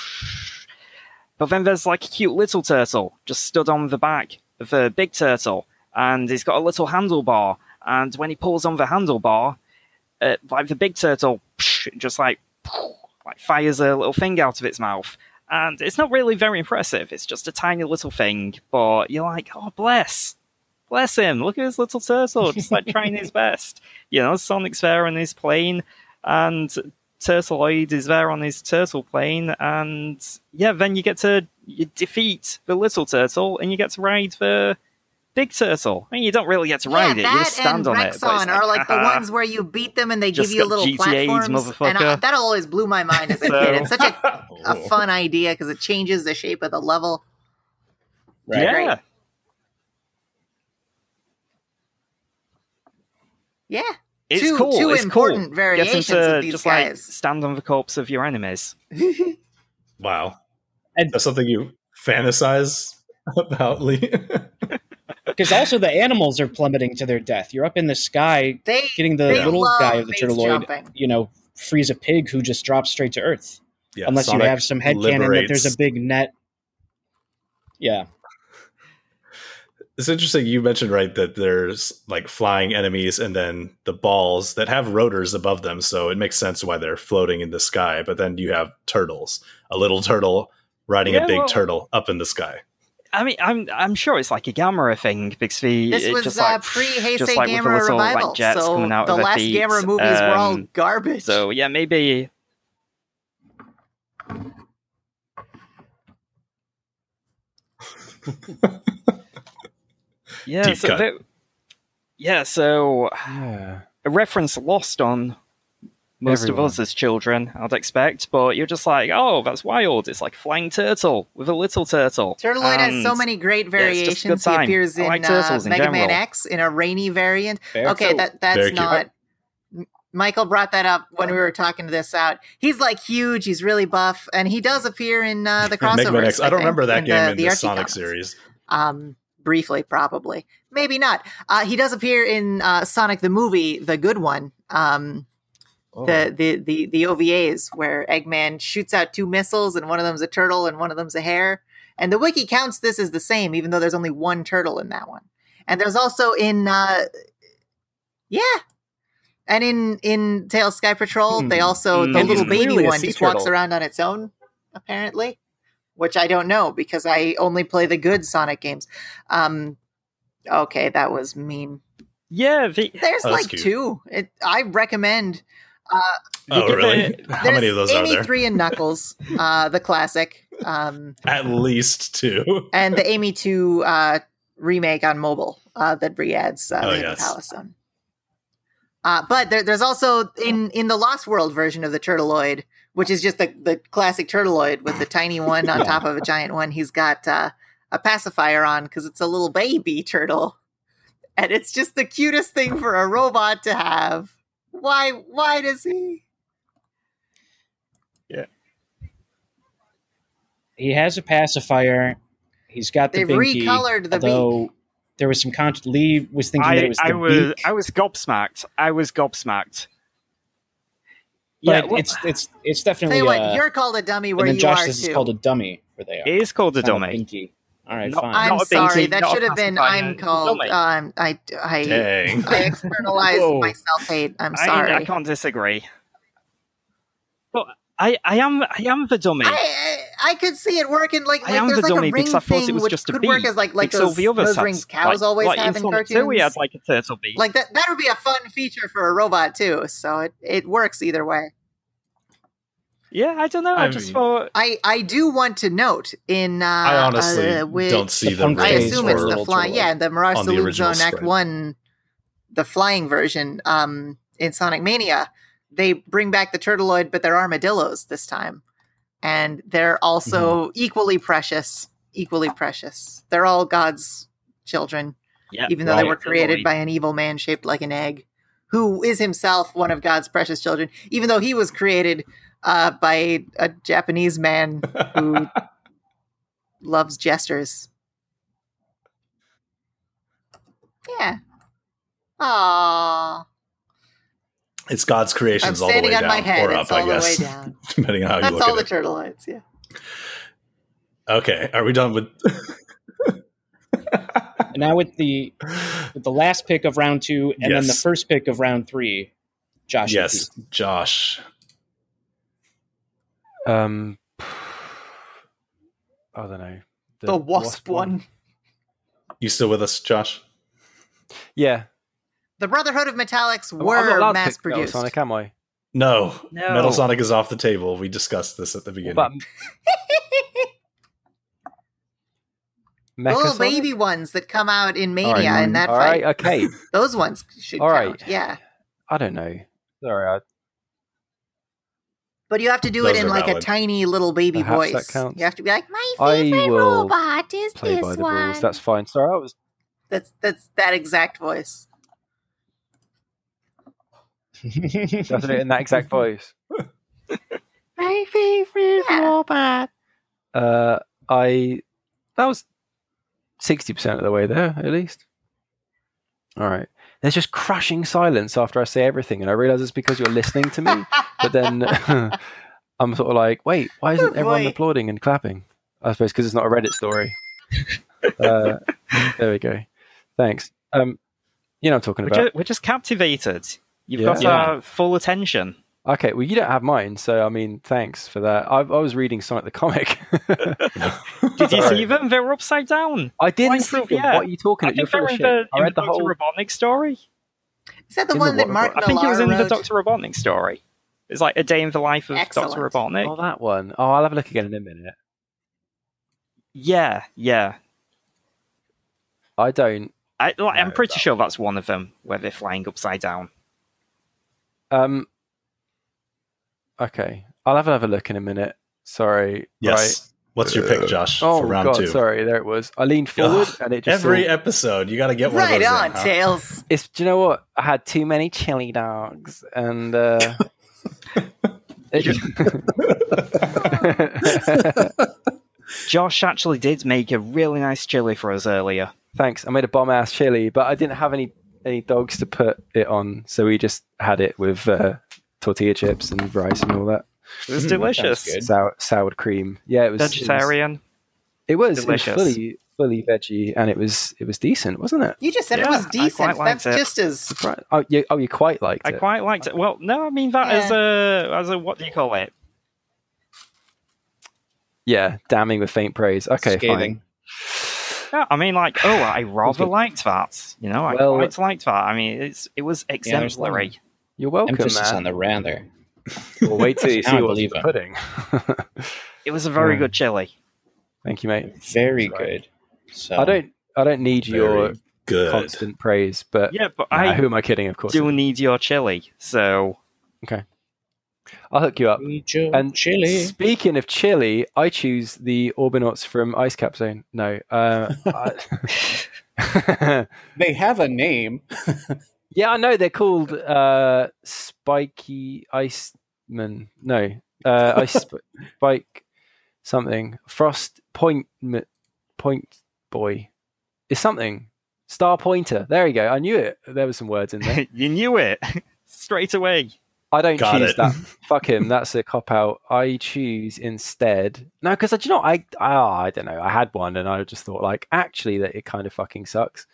But then there's like a cute little turtle just stood on the back of the big turtle, and he's got a little handlebar. And when he pulls on the handlebar, uh, like the big turtle [LAUGHS] just like [LAUGHS] like fires a little thing out of its mouth and it's not really very impressive. It's just a tiny little thing but you're like oh bless. Bless him. Look at his little turtle just like trying his [LAUGHS] best. You know sonic's there on his plane and Turtloid is there on his turtle plane and yeah then you get to you defeat the little turtle and you get to ride the big turtle I mean, you don't really get to ride yeah, it you that just stand and on it but Rexon it's are like the [LAUGHS] ones where you beat them and they give you got little GTAs, platforms. And I, motherfucker. that always blew my mind as a [LAUGHS] So- kid. It's such a, [LAUGHS] a fun idea because it changes the shape of the level. Right. yeah Great. Yeah. It's Two- cool. two it's important cool. variations to of these just like guys. stand on the corpse of your enemies. Wow. And- That's something you fantasize about, Lee. Because also the animals are plummeting to their death. You're up in the sky They getting the they little guy of the Turtloid, jumping. you know, freeze a pig who just drops straight to earth. yeah, Unless Sonic you have some headcanon that there's a big net. Yeah. It's interesting you mentioned right that there's like flying enemies and then the balls that have rotors above them, so it makes sense why they're floating in the sky. But then you have turtles, a little turtle riding Yeah, a big well- turtle up in the sky. I mean, I'm I'm sure it's like a Gamera thing because the This was just uh, pre Heisei just like Gamera little revival, like jets so coming out the of last feet. Gamera movies were all um, garbage. So yeah, maybe. [LAUGHS] yeah, Deep so cut. there- yeah, so a reference lost on most Everyone. of us as children, I'd expect, but you're just like, oh, that's wild. It's like flying turtle with a little turtle. Turtloid has so many great yeah, it's just good variations. he time. appears in like uh, turtles in Mega Man. X in a rainy variant. Fair. Okay, So- that that's Very cute. not. M- Michael brought that up when we were talking this out. He's like huge. He's really buff, and he does appear in uh, the crossover. [LAUGHS] Mega Man X. I don't think, remember that game in the, Archie Sonic comics. series. Um, briefly, probably, maybe not. Uh, he does appear in uh, Sonic the movie, the good one. Um, Oh. the, the the the OVAs where Eggman shoots out two missiles, and one of them's a turtle, and one of them's a hare. And the wiki counts this as the same, even though there's only one turtle in that one. And there's also in, uh, yeah, and in in Tails Sky Patrol, they Hmm. also the And little baby one sea just walks around on its own, apparently, which I don't know because I only play the good Sonic games. Um, okay, that was mean. Yeah, the, There's Oh, like two. It, I recommend Oh, [LAUGHS] really? How many of those are Amy there? three and Knuckles, uh, the classic, um, At least two. and the Amy two uh, remake on mobile uh, that re-adds uh, Oh, yes. of Palace on. Uh, but there, there's also in in the Lost World version of the Turtloid, which is just the the classic Turtloid with the tiny one on top of a giant one. He's got uh, a pacifier on because it's a little baby turtle, and it's just the cutest thing for a robot to have. Why? Why does he? Yeah. He has a pacifier. He's got the They've binky. recolored the although there was some con- Lee was thinking that it I, was I the was beak, I was gobsmacked. I was gobsmacked. but Yeah, well, it's it's it's Tell definitely. you what, uh, you're called a dummy and where then you Josh are says too. it's called a dummy where they are. it is called a It's not dummy. binky. All right, Not- fine. I'm Not a sorry. binky, That not should have been. I'm called. Um, I I Dang. I externalized Whoa. my self hate. I'm sorry. I can't disagree. But I, I am I am the dummy. I, I I could see it working like, I like am there's the like a dummy ring because I thought thing it was which just a bee. work as like like those, the others those had- rings cows like, always like have in Sonic cartoons. 2, we had like a turtle bee. like that that would be a fun feature for a robot too. So it, it works either way. Yeah, I don't know. I, I just mean- thought I I do want to note in uh, I honestly uh, with, don't see the the I assume it's the flying. Yeah, the Mirage the Saloon Zone Act. One, the flying version. Um, in Sonic Mania, they bring back the Turtloid, but they're armadillos this time, and they're also equally precious. Equally precious. They're all God's children, yeah, even though they were created by an evil man shaped like an egg, who is himself one of God's precious children, even though he was created uh, by a Japanese man who [LAUGHS] loves jesters. Yeah. Aww. It's God's I'm creations all the way on down my head. or It's up, all I the way guess, down. [LAUGHS] depending on how you look at it. That's all the it. turtleites, yeah. Okay, are we done with? And [LAUGHS] now with the with the last pick of round two, and then the first pick of round three, Josh. yes, Josh. Um, [SIGHS] I don't know. The, wasp, one. You still with us, Josh? Yeah. The Brotherhood of Metallics I'm not were to mass pick Metal produced. Sonic, am I? No, No. Metal Sonic is off the table. We discussed this at the beginning. But [LAUGHS] Mecha little baby ones that come out in Mania right, in that all fight. right, okay. [LAUGHS] Those ones should All count. right. Yeah. I don't know. Sorry, I, But you have to do it in are like a tiny little baby Perhaps that voice. counts. You have to be like, my favorite robot is play this by the one. rules. That's fine. Sorry, I was. That's that's that exact voice. [LAUGHS] That's it in that exact voice. [LAUGHS] My favorite robot. Uh, I that was sixty percent of the way there, at least. All right. There's just crushing silence after I say everything, and I realize it's because you're listening to me. [LAUGHS] but then [LAUGHS] I'm sort of like, wait, why isn't Good everyone boy. applauding and clapping? I suppose because it's not a Reddit story. [LAUGHS] uh, there we go. Thanks. Um, you know what I'm talking we're, about. just, we're just captivated. You've Yeah. got Yeah. our full attention. Okay, well, you don't have mine, so I mean, thanks for that. I, I was reading Sonic the Comic. [LAUGHS] Did you see them? They were upside down. I didn't see them. yeah. What are you talking I about? You're think they full were in the, I read the the Dr. whole. Robotnik story. Is that the In one the that? Mark I think it was in the Dr. Robotnik story. It's like a day in the life of Excellent. Dr. Robotnik. Oh, that one. Oh, I'll have a look again in a minute. Yeah, yeah. I don't. I, like, I'm No, pretty that sure that's one of them where they're flying upside down. Um. Okay, I'll have another look in a minute. Sorry. yes. What's your pick, Josh, Right. Oh for round God, two? sorry. There it was. I leaned forward, Ugh, and it just Every all- episode, you got to get one Right of those. on, in, huh? Tails. It's. Do you know what? I had too many chili dogs, and. uh [LAUGHS] just. [LAUGHS] Josh actually did make a really nice chili for us earlier. Thanks. I made a bomb ass chili, but I didn't have any any dogs to put it on, so we just had it with uh, tortilla chips and rice and all that. It was Mm, delicious. good. Sour soured cream. Yeah, it was it was- Vegetarian. It was, it was Delicious. fully fully veggie, and it was it was decent, wasn't it? You just said it was decent. That's it. just as Right. Oh, you oh you quite liked I it. I quite liked it. Well, no, I mean that Yeah. as a as a what do you call it? yeah, damning with faint praise. Okay, Scathing. fine. Yeah, I mean like, oh, I [SIGHS] rather liked that. You know, I Well- quite liked that. I mean, it's it was Yeah, exemplary. You're welcome, Emphasis man. on the rather. Well, wait [LAUGHS] till you Now see I what's believe in the pudding. It was a very Yeah. good chili. Thank you, mate. Very That's right. good. So I don't. I don't need your good. constant praise, but Yeah, but Nah, I who am I kidding? Of course, do need your chili. So okay, I'll hook you up. Need your And chili. Speaking of chili, I choose the Orbinauts from Ice Cap Zone. No, uh, I- [LAUGHS] They have a name. [LAUGHS] yeah, I know they're called uh, Spiky Iceman. No, uh, Ice Sp- [LAUGHS] Spike something. Frost Point M- Point Boy is something. Star Pointer. There you go. I knew it. There were some words in there. [LAUGHS] you knew it [LAUGHS] straight away. I don't Got choose it. that. Fuck him. That's a cop out. I choose instead. No, because do you know I I, oh, I don't know. I had one and I just thought like actually that it kind of fucking sucks.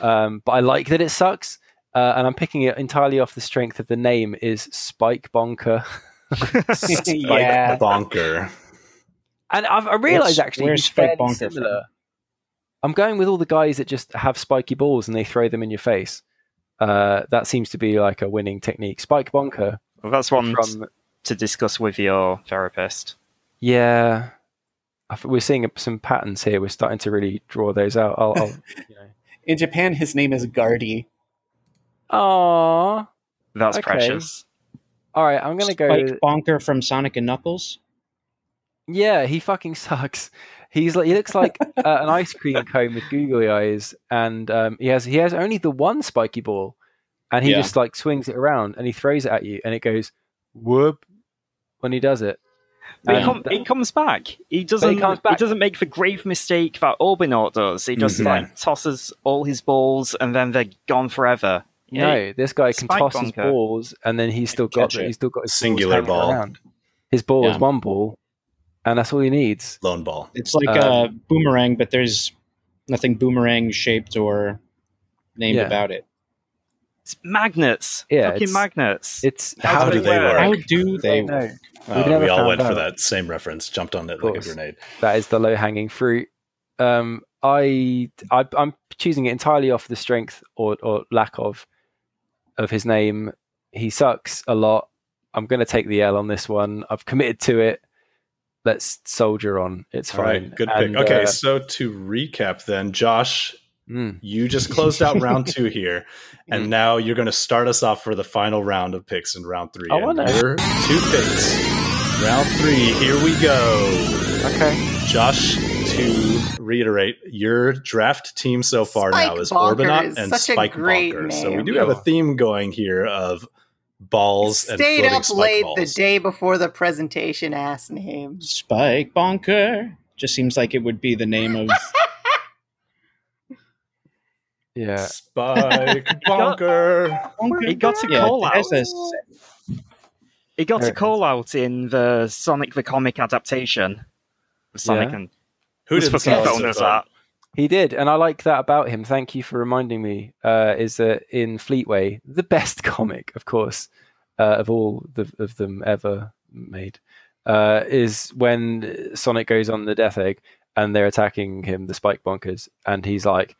Um, but I like that it sucks. Uh, and I'm picking it entirely off the strength of the name is Spike Bonker. [LAUGHS] Spike Yeah. bonker. And I've, I realised actually where's he's Spike fairly Bonker from? I'm going with all the guys that just have spiky balls and they throw them in your face. Uh, that seems to be like a winning technique. Spike Bonker Well, that's one from to discuss with your therapist. Yeah, we're seeing some patterns here. We're starting to really draw those out. I'll, I'll [LAUGHS] you know. In Japan, his name is Gardy. Aww. That's Okay. precious. All right, I'm gonna go. Spike Bonker from Sonic and Knuckles. Yeah, he fucking [LAUGHS] sucks. He's like he looks like uh, an ice cream cone with googly eyes, and um, he has he has only the one spiky ball, and he Yeah. just like swings it around and he throws it at you, and it goes whoop when he does it. But he, And com- he comes back. He doesn't. comes He back. doesn't make the grave mistake that Orbinaut does. He just Mhm. like tosses all his balls and then they're gone forever. Yeah, No, this guy can Spike toss his balls, and then he's still got Catch he's still got his Singular ball. around. His ball is one ball, and that's all he needs. Lone ball. It's like Um, a boomerang, but there's nothing boomerang shaped or named Yeah. about it. It's magnets. Yeah, Fucking it's- magnets. It's How do they work? How do they No, work? Oh, never we all found went for that same reference. Jumped on it like a grenade. that is the low hanging fruit. Um, I, I I'm choosing it entirely off the strength or, or lack of of his name. He sucks a lot. I'm going to take the L on this one. I've committed to it. Let's soldier on. It's All right, fine. good pick. Okay, uh, so to recap, then, Josh, mm, you just closed out round two [LAUGHS] here, and Mm. now you're going to start us off for the final round of picks in round three. I And wanna- two picks. Round three. Here we go. okay. Josh, to reiterate, your draft team so far Spike now is Bonker Orbinaut is and such a Spike great Bonker. So we do have a theme going here of balls and Stayed up spike late balls. the day before the presentation. Ass name. Spike Bonker. Just seems like it would be the name of. [LAUGHS] Yeah. Spike [LAUGHS] Bonker. he got a yeah, call it out. a- He got a call out in the Sonic the Comic adaptation of Sonic Yeah. and Who Who's did fucking cell phone it is that? He did, and I like that about him. Thank you for reminding me. Uh, is that in Fleetway, the best [LAUGHS] comic, of course, uh, of all the, of them ever made, uh, is when Sonic goes on the Death Egg and they're attacking him, the Spike Bonkers, and he's like,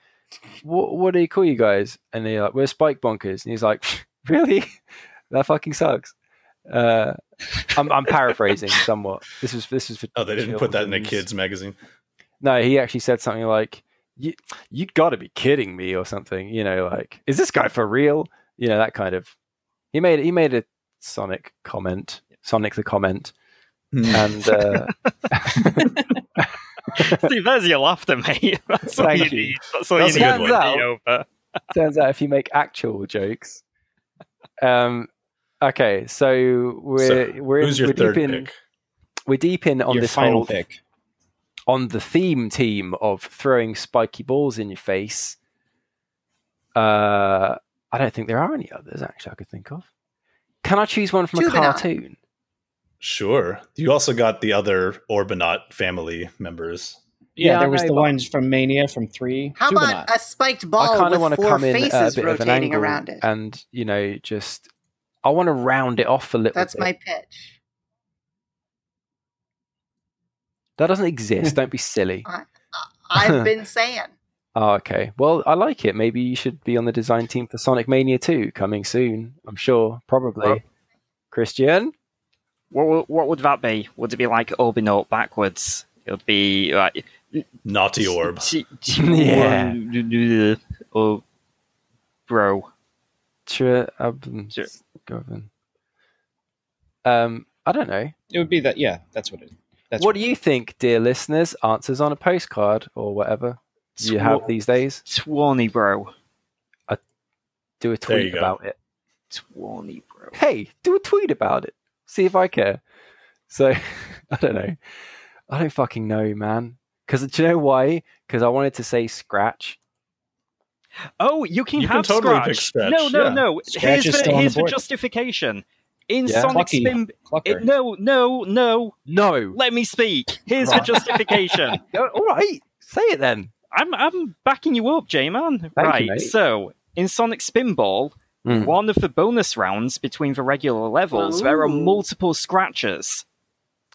"What? What do you call you guys?" And they're like, "We're Spike Bonkers," and he's like, [LAUGHS] "Really? [LAUGHS] that fucking sucks." Uh, I'm, I'm paraphrasing somewhat. This was this was for Oh, they didn't put that in a kids magazine. No, he actually said something like, "You, you got to be kidding me," or something. You know, like, "Is this guy for real?" You know, that kind of. He made he made a Sonic comment, Sonic the comment, and uh, [LAUGHS] See, there's your laughter, mate. [LAUGHS] That's all you Thank you. need. That's all That's you need good to one. be turns out if you make actual jokes, um, okay, so we're So, we're Who's your we're third deep in pick? we're deep in on your this final whole pick. On the theme team of throwing spiky balls in your face. Uh, I don't think there are any others actually I could think of. Can I choose one from a cartoon? Sure. You also got the other Orbinaut family members. Yeah, Yeah, there was the but- ones from Mania from three. How Juvenile. about a spiked I ball kind of want with to four come in at a faces bit of an rotating angle around it? and you know just I want to round it off a little. That's bit. my pitch. That doesn't exist. Don't be silly. [LAUGHS] I've been saying. Oh, [LAUGHS] okay. Well, I like it. Maybe you should be on the design team for Sonic Mania 2 coming soon. I'm sure. Probably. Well- Christian? What, what would that be? Would it be like Orbinaut backwards? It would be like Naughty orb. T- [LAUGHS] Yeah. T- Oh, bro. Sure. Um, Sure. Um, I don't know. It would be that. Yeah, that's what it. That's what do you think, dear listeners? Answers on a postcard or whatever you have these days. Twenty, bro. Do a tweet you go. about it. Twenty, bro. Hey, do a tweet about it. See if I care. So, [LAUGHS] I don't know. I don't fucking know, man. Because do you know why? Because I wanted to say scratch. Oh, you can You can have totally scratch. pick Scratch, No, no, yeah. no. Scratch here's is the, still on the here's the justification. In Yeah. Sonic Clucky. Spin, Clucker. it, no, no, no. No. Let me speak. Here's the justification. [LAUGHS] All right. Say it then. I'm I'm backing you up, J-Man. you, right. mate. so in Sonic Spinball, Mm. one of the bonus rounds between the regular levels, there are multiple scratches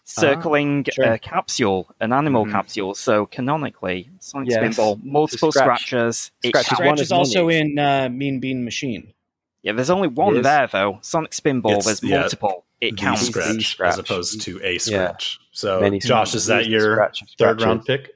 circling Sure. a capsule, an animal Mhm. capsule. So canonically, Sonic Yes. Spinball, multiple Scratch- scratches. It Scratch is one is also many. in uh, Mean Bean Machine. Yeah, there's only one Yes. there though. Sonic Spinball, It's- there's yeah, multiple. It counts. scratch, scratch. as opposed to a Yeah. scratch. So, Many Josh, is that your Scratch third round pick?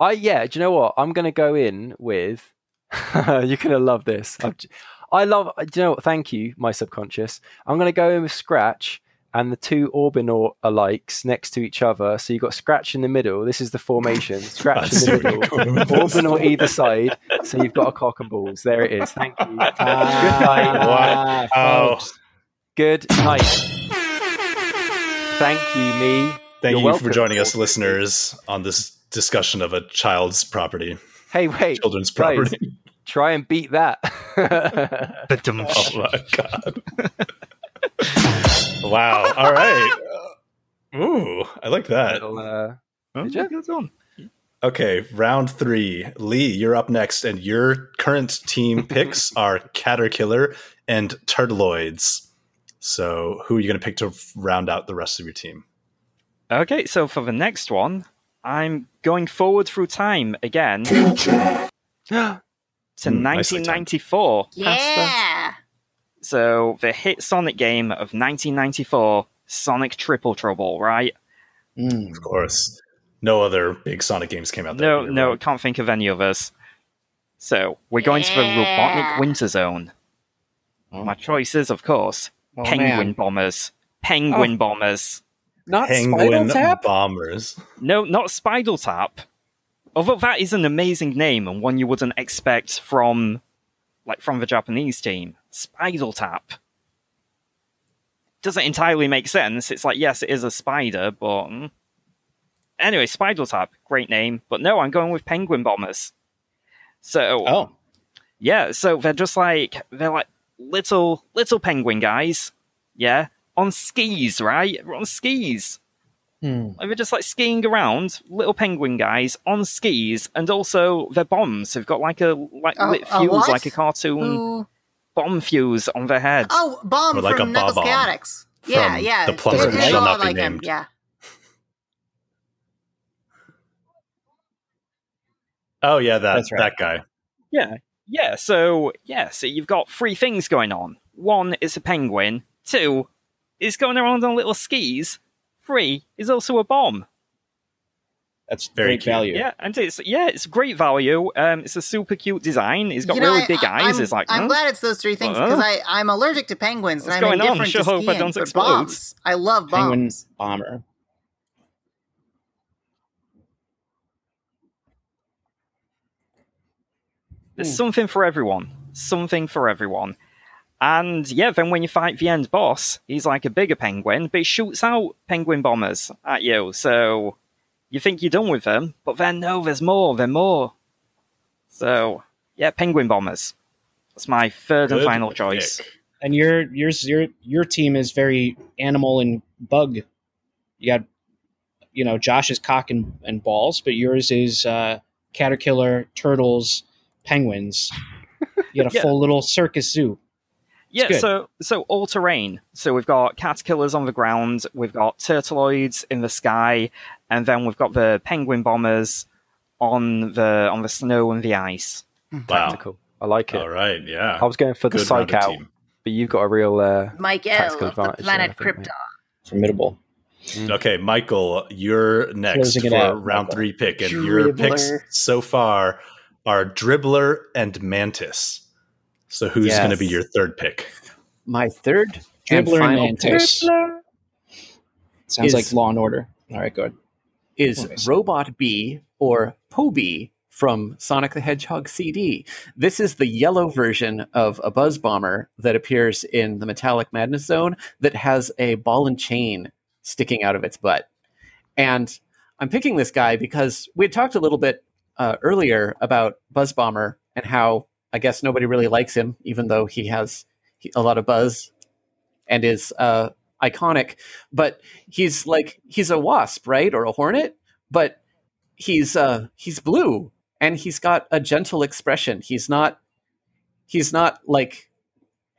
I yeah. Do you know what? I'm gonna go in with. [LAUGHS] You're gonna love this. I've, j- I love. Do you know what? Thank you, my subconscious. I'm gonna go in with Scratch and the two Orbinaut alikes next to each other. So you've got Scratch in the middle. This is the formation. [LAUGHS] Scratch in the middle. you're going with this. Orbinaut either side. So you've got a cock and balls. There it is. Thank you. Ah, Good night. Wow. folks. Good night. Thank you, me. Thank You're you welcome. for joining us, listeners, on this discussion of a child's property, Hey, wait. children's guys. property. Try and beat that. [LAUGHS] [LAUGHS] Oh my god! [LAUGHS] wow. All right. Ooh, I like that. Little, uh, Oh, Did ya? good one. Okay, round three. Lee, you're up next, and your current team [LAUGHS] picks are Caterkiller and Turtloids. So, who are you going to pick to round out the rest of your team? Okay, so for the next one, I'm going forward through time again [GASPS] to Hmm, 1994. Yeah. So the hit Sonic game of 1994, Sonic Triple Trouble, right? Mm. Of course, no other big Sonic games came out. that No, year, no, right? can't think of any others. So we're going to the Yeah. Robotnik Winter Zone. Oh. My choices, of course, Oh, Penguin man. Bombers. Penguin Bombers. Not Penguin Spinal Tap? Bombers. No, not Spidal Tap. Although that is an amazing name and one you wouldn't expect from, like, from the Japanese team. Spidal Tap. Doesn't entirely make sense. It's like, yes, it is a spider, but. mm. Anyway, Spidal Tap, great name. But no, I'm going with Penguin Bombers. So, Oh, yeah, so they're just like, they're like little, little penguin guys. Yeah. On skis, right? They're on skis. Hmm. Like they're just like skiing around, little penguin guys on skis, and also their bombs. They've got like a like A- lit fuse, what? like a cartoon Who? bomb fuse on their head. Oh, Bomb Or like from a Knuckles Bob-omb Chaotix. Yeah, from yeah. The Plumber Who Shall Not Be like him, Named. Yeah. Oh yeah, that That's right. that guy. Yeah, yeah. So yeah, so you've got three things going on. One is a penguin. Two is going around on little skis. Three is also a bomb. that's Very great cute. value. Yeah, and it's yeah, it's great value. Um, it's a super cute design. He's got You know, really I- big I- eyes. I'm, it's like I'm huh? glad it's those three things Uh-huh. because I I'm allergic to penguins What's and I'm going on? indifferent Sure to hope I skiing, don't but explode. bombs. I love Penguin bombs. bomber. There's Hmm. something for everyone. Something for everyone. And yeah, then when you fight the end boss, he's like a bigger penguin, but he shoots out penguin bombers at you. So you think you're done with them, but then no, there's more, there's more. So yeah, penguin bombers. That's my third and Good final choice. And your yours your your team is very animal and bug. You got you know Josh's cock and, and balls, but yours is uh, caterpillar, turtles, penguins. You got a [LAUGHS] Yeah. full little circus zoo. Yeah, good. so so all terrain. So we've got caterpillars on the ground, we've got turtleoids in the sky, and then we've got the penguin bombers on the on the snow and the ice. Wow. Tactical. I like it. All right. Yeah. I was going for the Good psych out, team. but you've got a real. Uh, Mike Tactical L of the advantage there, planet think, mate. Krypton. Formidable. Okay, Michael, you're next Closing for out, round Michael. three pick, and your picks so far are Dribbler and Mantis. So who's Yes. going to be your third pick? My third and Dribbler and final Mantis. Sounds Is- like Law and Order. All right, good. is Nice. Robot B or Poh-Bee from Sonic the Hedgehog CD. This is the yellow version of a Buzz Bomber that appears in the Metallic Madness Zone that has a ball and chain sticking out of its butt. And I'm picking this guy because we had talked a little bit uh, earlier about Buzz Bomber and how I guess nobody really likes him, even though he has a lot of buzz and is uh, iconic. But he's like he's a wasp, right, or a hornet, but he's uh, he's blue and he's got a gentle expression. He's not he's not like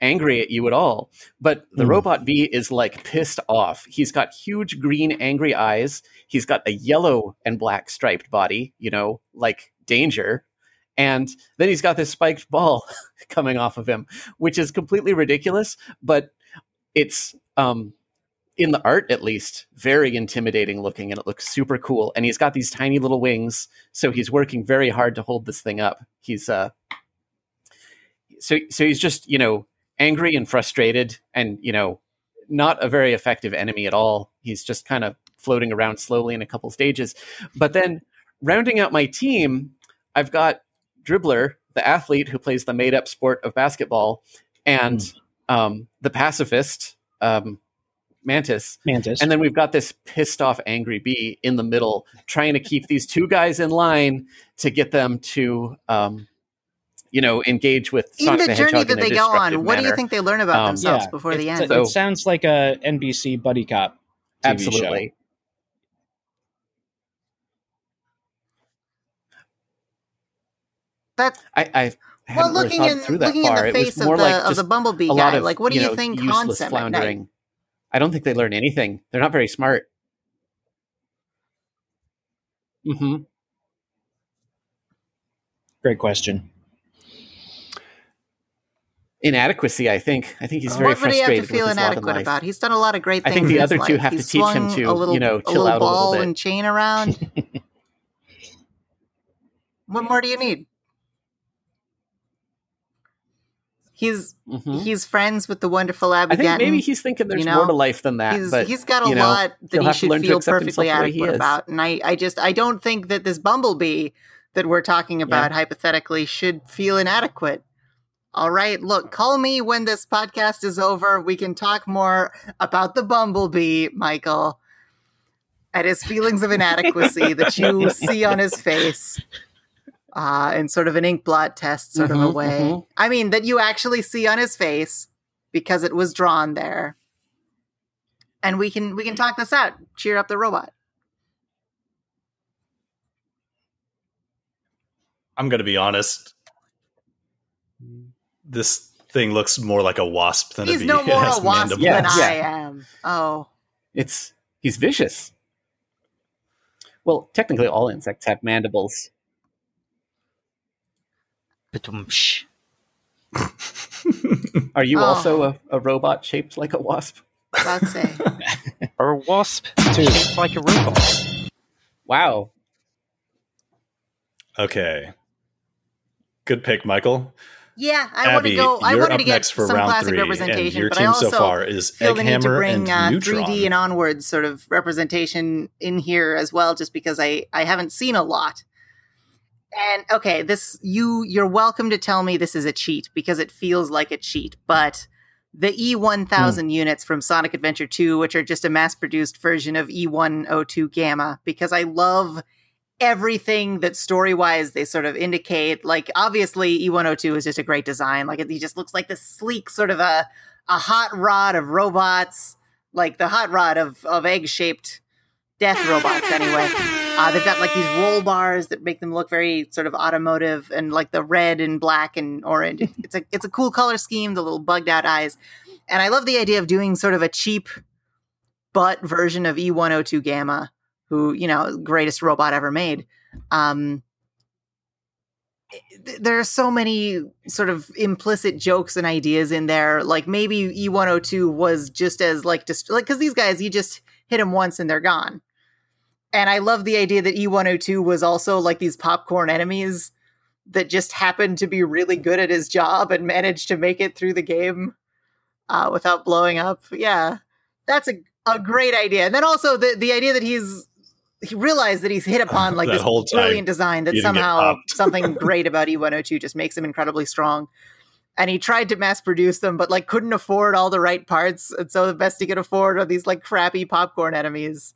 angry at you at all. But the Hmm. robot bee is like pissed off. He's got huge green angry eyes. He's got a yellow and black striped body, you know, like danger. And then he's got this spiked ball [LAUGHS] coming off of him, which is completely ridiculous, but it's um in the art at least very intimidating looking and it looks super cool and he's got these tiny little wings so he's working very hard to hold this thing up. He's uh so so he's just you know angry and frustrated and you know not a very effective enemy at all. He's just kind of floating around slowly in a couple stages. But then rounding out my team i've got dribbler the athlete who plays the made up sport of basketball and um, the pacifist um, mantis Mantis. and then we've got this pissed off angry bee in the middle trying to keep these two guys in line to get them to um, you know engage with In the, the journey Hedgehog that they go on, destructive what do you think they learn about Um, themselves Yeah, before the it, end? So- it sounds like a NBC buddy cop. TV absolutely That's I, I well, hadn't really looking thought in through that looking far. in It the was face of more the like of just the bumblebee a lot guy, of, like what do you, know, think useless haunts him at night? floundering. I don't think they learn anything. They're not very smart. hmm Great question. Inadequacy, I think. I think he's very what would he have to feel with his lot in inadequate life. about? He's done a lot of great things. I things. think the in his other two life. have to He's teach him to, a little, you know, a chill little out a little bit. and chain around. [LAUGHS] what more do you need? He's Mhm. he's friends with the wonderful Abby I think maybe he's thinking there's you more to life than that. he's, but he's got a you know, lot that he should feel perfectly himself the way adequate about. And I, I just I don't think that this bumblebee that we're talking about hypothetically should feel inadequate. All right, look, call me when this podcast is over. We can talk more about the bumblebee, Michael, and his feelings of [LAUGHS] inadequacy that you see on his face. Uh, in sort of an ink blot test sort of a Mhm, way. mhm. I mean, that you actually see on his face because it was drawn there and we can we can talk this out. Cheer up the robot. I'm going to be honest. This thing looks more like a wasp than He's a bee. no [LAUGHS] It more a wasp mandibles. than Yeah, I am. Oh, It's he's vicious. Well, technically, all insects have mandibles. Ba-dum-psh. [LAUGHS] Are you Oh. also a, a robot shaped like a wasp? about to say. Or a wasp. shaped like a robot. Wow. okay. Good pick, Michael. Yeah, I want to go. I you're wanted up to get next for some round classic three, and representation, your but team I also so far is feel the need to bring and uh, 3D and onwards sort of representation in here as well, just because I I haven't seen a lot. And okay, this you you're welcome to tell me this is a cheat because it feels like a cheat, but the E1000 Hmm. units from Sonic Adventure 2, which are just a mass produced version of E102 Gamma, because I love everything that story wise they sort of indicate. Like, obviously, E102 is just a great design. Like, it, he just looks like this sleek sort of a, a hot rod of robots, like the hot rod of, of egg shaped death robots, anyway. Uh, they've got like these roll bars that make them look very sort of automotive and like the red and black and orange. It's, a it's a cool color scheme, the little bugged out eyes. And I love the idea of doing sort of a cheap butt version of E102 Gamma, who, you know, greatest robot ever made. Um, there are so many sort of implicit jokes and ideas in there. Like maybe E102 was just as like dist- like because these guys you just hit them once and they're gone. And I love the idea that E102 was also like these popcorn enemies that just happened to be really good at his job and managed to make it through the game uh, without blowing up. Yeah, that's a, a great idea. And then also the, the idea that he's he realized that he's hit upon [LAUGHS] like this whole brilliant design that he didn't get somehow [LAUGHS] something great about E102 just makes him incredibly strong. And he tried to mass produce them, but like couldn't afford all the right parts, and so the best he could afford are these like crappy popcorn enemies.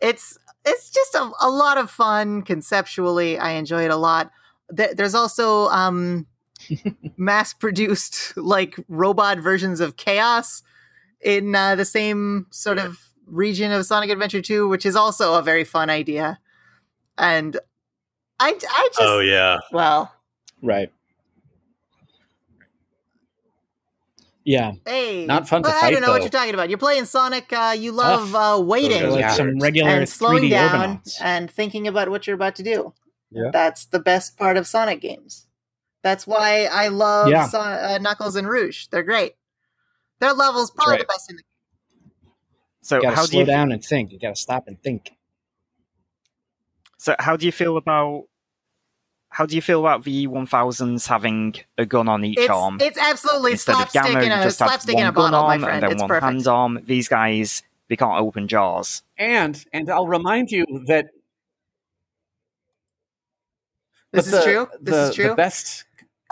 It's it's just a, a lot of fun conceptually. I enjoy it a lot. Th- There's also um, [LAUGHS] mass produced like robot versions of Chaos in uh, the same sort of region of Sonic Adventure 2, which is also a very fun idea. And I, I just, Oh yeah. well, Right. Yeah, hey, Not fun to but I don't know what you're talking about. You're playing Sonic. Uh, you love uh, waiting like Yeah. some regular and slowing 3D down Orbinauts. and thinking about what you're about to do. Yeah. That's the best part of Sonic games. That's why I love Yeah. Son- uh, Knuckles and Rouge. They're great. Their levels probably right. the best in the game. So you gotta how do slow you down and think. You gotta stop and think. so how do you feel about how do you feel about the one thousands having a gun on each It's, arm it's absolutely instead of slapstick Gamma? in a just have slapstick one in a gun bottle, my arm friend. and then It's one perfect. hand arm. These guys they can't open jars. And and I'll remind you that This but is the- true. This the, is true. The best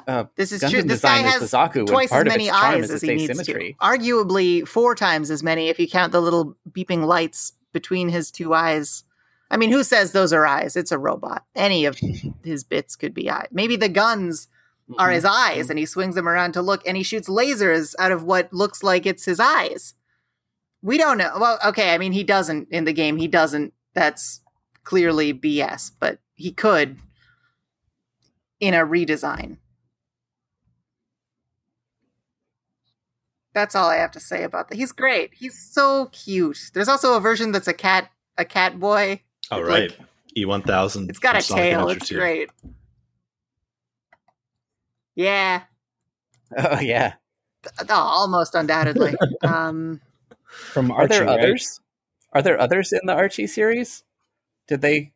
uh, This is Gundam true. This guy is has the Zaku, twice as many eyes as he needs asymmetry. to. Arguably four times as many if you count the little beeping lights between his two eyes. I mean, who says those are eyes? It's a robot. Any of [LAUGHS] his bits could be eyes. Maybe the guns Mm-hmm. are his eyes and he swings them around to look and he shoots lasers out of what looks like it's his eyes. We don't know. Well, okay, I mean he doesn't in the game. He doesn't. That's clearly BS, but he could in a redesign. That's all I have to say about that. He's great. He's so cute. There's also a version that's a cat a cat boy. All Like, right. E one thousand. It's got a tail. It's great. Yeah. Oh yeah. Oh, almost undoubtedly. [LAUGHS] um From Are there right? others? Are there others in the Archie series? Did they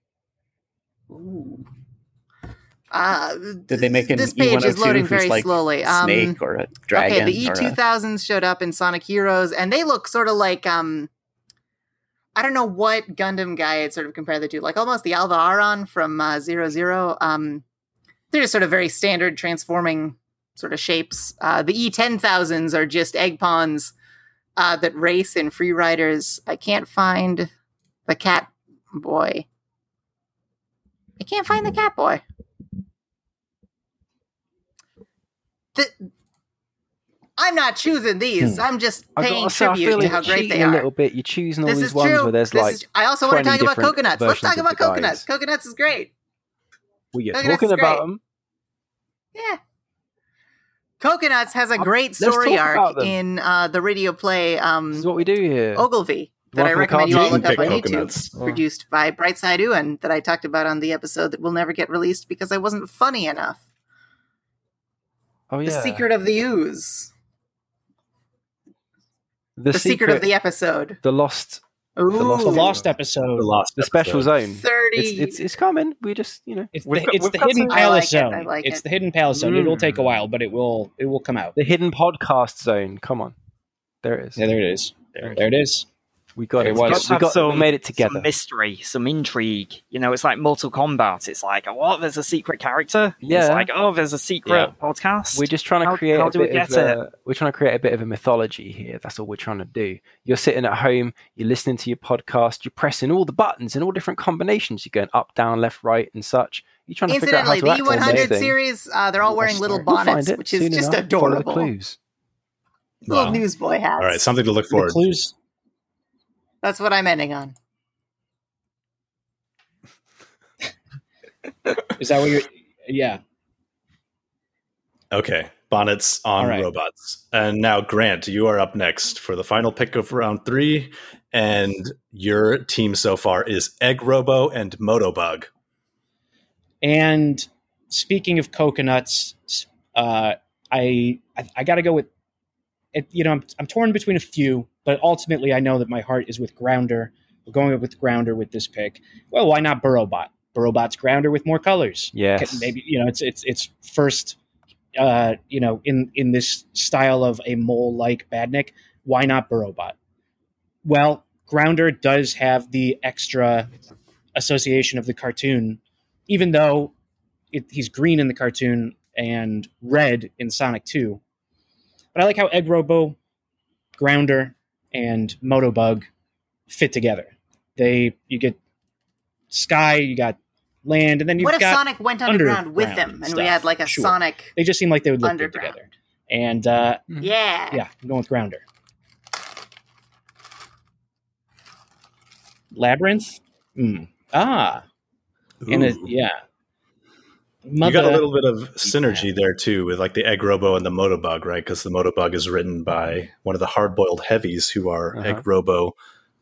uh did they make an this page E102 is loading very like slowly. Um, snake or a dragon? Okay, the E or two a- thousands showed up in Sonic Heroes, and they look sort of like um, I don't know what Gundam guy I'd sort of compare the two, like almost the Alvaaron from uh, Zero Zero. Um, they're just sort of very standard transforming sort of shapes. Uh, the E ten thousands are just egg pawns uh, that race in free riders. I can't find the cat boy. I can't find the cat boy. The, I'm not choosing these. I'm just paying gotta say, I tribute feel to like how you're great cheating they a little bit. You're choosing all This these is ones true. where there's This like is- I also want to talk about coconuts. Let's talk about coconuts. guys. Coconuts is great. We're Coconuts talking is about them. Yeah. Coconuts has a great story arc in uh, the radio play um, This is what we do here. Ogilvy that I Welcome to recommend you all look up Pick on YouTube. Coconuts. Oh. Produced by Brightside Ewan that I talked about on the episode that will never get released because I wasn't funny enough. Oh yeah. The Secret of the Ooze. The, The, secret, of the episode. the lost, Ooh. Lost- The lost episode. The lost. the special episode. zone. 30. It's, it's it's coming. We just you know It's the, got- it's the hidden some- palace like it, I zone. like it's it. the hidden palace zone. It'll take a Mm. while, but it will it will come out. the hidden podcast zone. Come on, there it is. Yeah, there it is. There There it is. We got It it. was. We got, we got some- we made it Some together. mystery, some intrigue. You know, it's like Mortal Kombat. It's like, what? There's a secret character. It's Yeah. like, oh, there's a secret Yeah. podcast. We're just trying to How- create how a do we bit of get a, we're trying to create a bit of a mythology here. That's all we're trying to do. You're sitting at home, you're listening to your podcast, you're pressing all the buttons in all different combinations. You're going up, down, left, right, and such. You're trying to figure out how to the act on this E100 series, uh, they're all wearing little start. We'll bonnets, which is soon just enough. Follow the adorable. clues. Little Wow. newsboy hats. All right, something to look The forward. to. clues. That's what I'm ending on. Is that what you're? Yeah. Okay, bonnets on All right. robots. And now, Grant, you are up next for the final pick of round three. And your team so far is Egg Robo and Motobug. And speaking of coconuts, uh, I I, I got to go with it. You know, I'm I'm torn between a few, but ultimately, I know that my heart is with Grounder. We're going with Grounder with this pick. Well, why not Burrowbot? Burrowbot's Grounder with more colors. Yes. maybe you know it's it's it's first. Uh, you know, in in this style of a mole like Badnik, why not Burrowbot? Well, Grounder does have the extra association of the cartoon, even though it, he's green in the cartoon and red in Sonic 2. But I like how Egg Robo, Grounder, and Motobug fit together. They you get sky, you got land, and then you've What if got Sonic went underground with them and stuff. we had like a Sure. Sonic? they just seem like they would look good together. And uh, Yeah. yeah, I'm going with Grounder. Labyrinth? Hmm. Ah. and a, Ooh. Yeah. You got a little bit of synergy there too, with like the Egg Robo and the Motobug, right? Because the Motobug is written by one of the hard-boiled heavies, who are Uh-huh. Egg Robo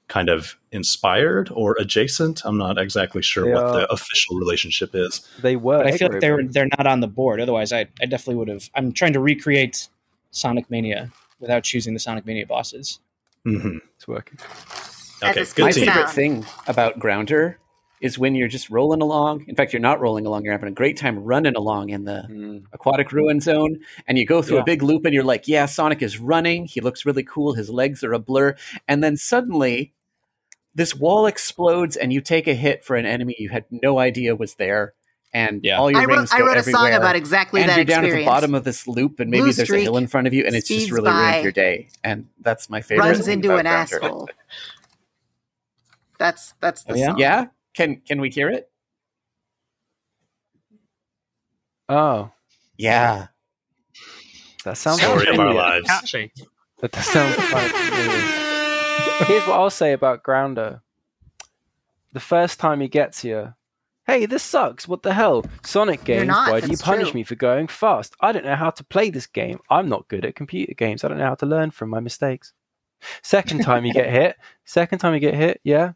kind of inspired or adjacent. I'm not exactly sure They what are- the official relationship is. They were. but I feel like they're they're not on the board. Otherwise, I, I definitely would have. I'm trying to recreate Sonic Mania without choosing the Sonic Mania bosses. Mm-hmm. It's working. Okay, good My team. favorite thing about Grounder is when you're just rolling along. In fact, you're not rolling along. You're having a great time running along in the Mm. aquatic ruin zone, and you go through Yeah. a big loop, and you're like, "Yeah, Sonic is running. He looks really cool. His legs are a blur." And then suddenly, this wall explodes, and you take a hit for an enemy you had no idea was there, and Yeah. all your I wrote, rings I go wrote a everywhere. song about exactly and that you're down experience. at the bottom of this loop, and maybe Blue there's streak a hill in front of you, and it's just really by. ruined your day. And that's my favorite. runs thing into about an Grounder. asshole. That's that's the Oh, yeah? song. Yeah, can can we hear it? Oh, Yeah. that sounds Story of our lives. Catchy. That does sound quite familiar. Here's what I'll say about Grounder. The first time he gets here, hey, this sucks. What the hell? Sonic games, not, why do you punish true. me for going fast? I don't know how to play this game. I'm not good at computer games. I don't know how to learn from my mistakes. Second time you get hit, second time you get hit, yeah.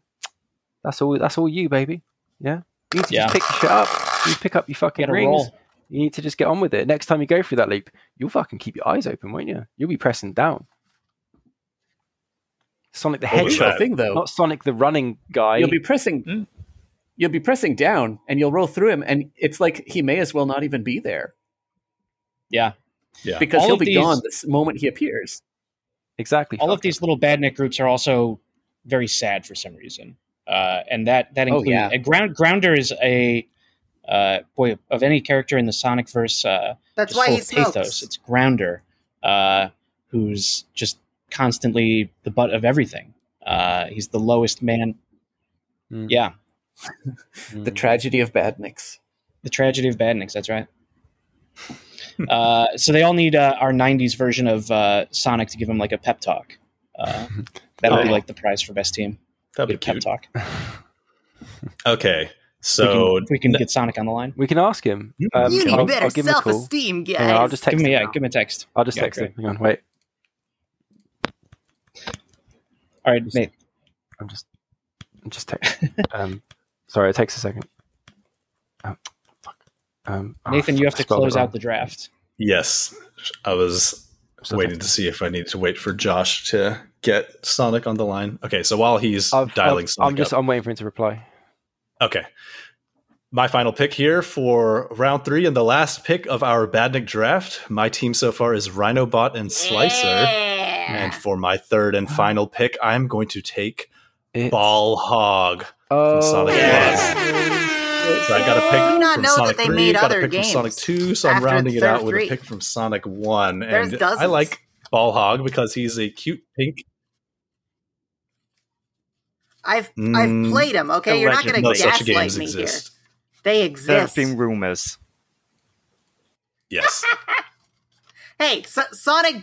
That's all that's all you, baby. Yeah. You need to Yeah. just pick your shit up. You pick up your fucking rings. roll. You need to just get on with it. Next time you go through that loop, you'll fucking keep your eyes open, won't you? You'll be pressing down. Sonic the Hedgehog, thing though. not Sonic the running guy. You'll be pressing. Hmm. You'll be pressing down, and you'll roll through him, and it's like he may as well not even be there Yeah. Yeah. because All he'll be these- gone this moment he appears. exactly. All of these little badnik groups are also very sad for some reason. Uh, and that that Oh, includes yeah. a ground grounder is a uh, boy of any character in the Sonic verse uh, That's why full he smokes. pathos. It's Grounder, uh, who's just constantly the butt of everything. Uh, he's the lowest man. Mm. Yeah, [LAUGHS] The tragedy of badniks. the tragedy of badniks. That's right. [LAUGHS] uh, so they all need uh, our '90s version of uh, Sonic to give him like a pep talk. Uh, [LAUGHS] that'll be Oh. like the prize for best team. That'd Get be a cute. talk. [LAUGHS] Okay, we so can, we can get Sonic on the line. we can ask him. Um, you need I'll, better I'll give him a call. self-esteem, guys. On, I'll just text Give me, him. yeah, now. give me a text. I'll just Yeah, text great. him. Hang on, wait. All right, Nate. I'm just, I'm just texting. um, [LAUGHS] sorry, it takes a second. Oh, fuck. Um, oh, Nathan, you have to close out the draft. yes, I was I'm waiting to see if I needed to wait for Josh to get Sonic on the line. Okay, so while he's I've- dialing I've- Sonic I'm just, up, I'm waiting for him to reply. Okay. My final pick here for round three and the last pick of our Badnik draft. My team so far is Rhinobot and Slicer. And for my third and final pick, I'm going to take It's, Ball Hog. oh, Sonic yes. So I got a pick Did not from know that Sonic they 3, made got a pick from Sonic 2, so I'm rounding it Third out with three? a pick from Sonic 1. There's and dozens. I like Ball Hog because he's a cute pink. I've Mm, I've played them. Okay, you're not going to gaslight me exist. here. They exist. There exist. have been rumors. Yes. [LAUGHS] Hey, so- Sonic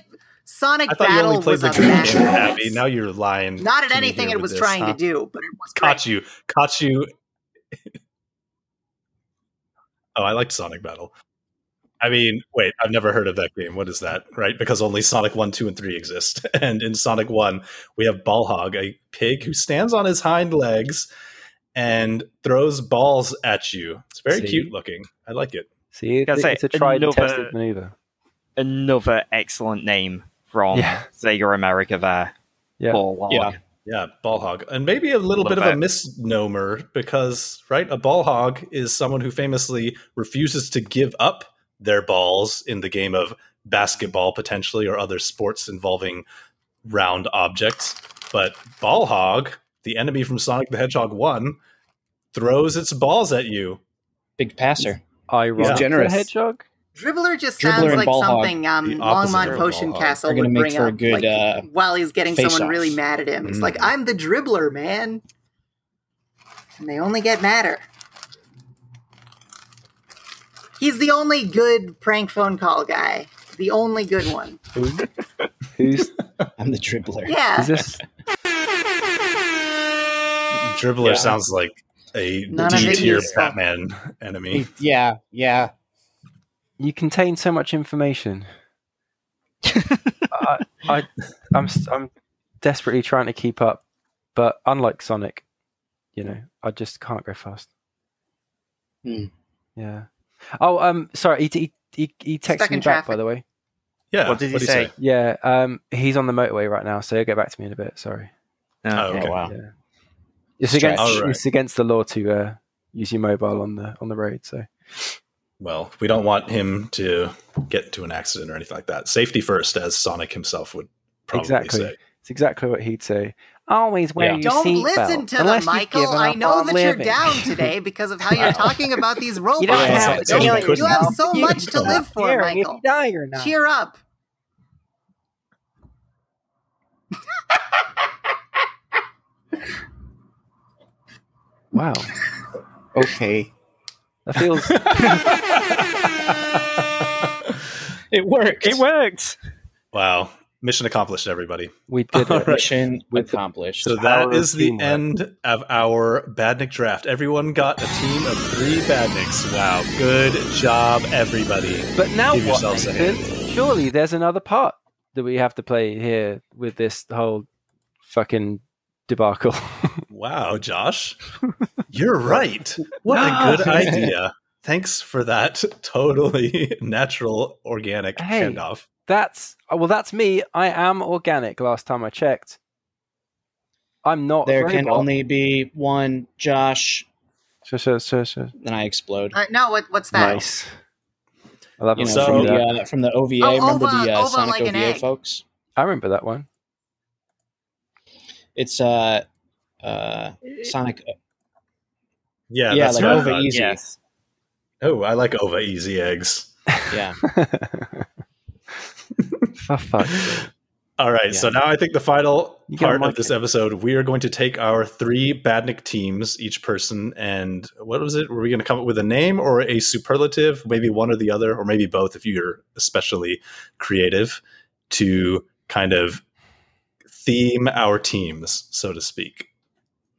Sonic I thought you Battle only played was the a good game. Abby. Now you're lying. Not at anything it was this, trying huh? to do, but it was Caught great. you. Caught you. [LAUGHS] oh, I liked Sonic Battle. I mean, wait, I've never heard of that game. What is that? Right? Because only Sonic 1, 2, and 3 exist. [LAUGHS] And in Sonic 1, we have Ballhog, a pig who stands on his hind legs and throws balls at you. It's very See? cute looking. I like it. See, it- Gotta say, it's a tried and another- tested maneuver. Another excellent name from Yeah. Sega America there. Yeah. Ball hog. Yeah. Yeah, ball hog. And maybe a little Love bit of a misnomer because, right, a ball hog is someone who famously refuses to give up their balls in the game of basketball, potentially, or other sports involving round objects. But ball hog, the enemy from Sonic the Hedgehog 1, throws its balls at you. Big passer. Ironic Yeah. Generous. the hedgehog. Dribbler just Dribbler sounds like something um, Longmont Potion. Castle would bring up good, like, uh, while he's getting face-off. someone really mad at him. He's Mm. like, "I'm the dribbler, man," and they only get madder. He's the only good prank phone call guy. The only good one. Who? Who's [LAUGHS] I'm the dribbler. Yeah. is this? Dribbler Yeah. sounds like a None of D it tier useful. Batman enemy. Yeah, yeah. You contain so much information. [LAUGHS] I, I, I'm, s- I'm desperately trying to keep up, but unlike Sonic, you know, I just can't go fast. Hmm. Yeah. Oh, um, sorry. He he he, he Stuck texted in me back, by the way. Yeah. What did he what'd say? Yeah. Um, he's on the motorway right now, so he'll get back to me in a bit. Sorry. Oh, okay. Oh, wow. Yeah. It's Stretch. against All right. it's against the law to uh, use your mobile on the on the road. So Well, we don't want him to get into an accident or anything like that. Safety first, as Sonic himself would probably Exactly. say. it's exactly what he'd say. Always wear Yeah. your Don't seatbelt, listen to them, unless you've Michael. I know on that you're down [LAUGHS] today because of how you're talking about these robots. You don't have it's to like- kill it's like- You have so You much to live for, care if Michael. you die or not. Cheer up. Wow, Okay. that feels [LAUGHS] It worked. It worked. wow. Mission accomplished, everybody. we did All it. right. Mission [LAUGHS] With the- accomplished. So Power that the teamwork. end of our Badnik draft. Everyone got a team of three Badniks. Wow. Good job, everybody. But now Give what, yourselves a Nathan? Surely there's another part that we have to play here with this whole fucking debacle. [LAUGHS] Wow, Josh. You're right. What a good [LAUGHS] idea. Thanks for that totally natural, organic Hey. handoff. That's oh, well, that's me. I am organic. Last time I checked, I'm not. there can robot. only be one Josh, Sure, sure, sure, sure. then I explode. Uh, no, what, what's that? Nice. I love You know, So- from, when you do the, uh, from the OVA. Oh, Remember Ova- the uh, Ova Sonic like an OVA egg. folks? I remember that one. It's uh, uh, Sonic. Yeah, Yeah, that's like right. Ova Easy. Yes. Oh, I like Ova Easy Eggs. Yeah. [LAUGHS] [LAUGHS] [LAUGHS] For fuck's sake. All right, Yeah. so now I think the final part of this kid. episode, we are going to take our three Badnik teams, each person, and what was it? Were we going to come up with a name or a superlative? Maybe one or the other, or maybe both if you're especially creative, to kind of theme our teams, so to speak.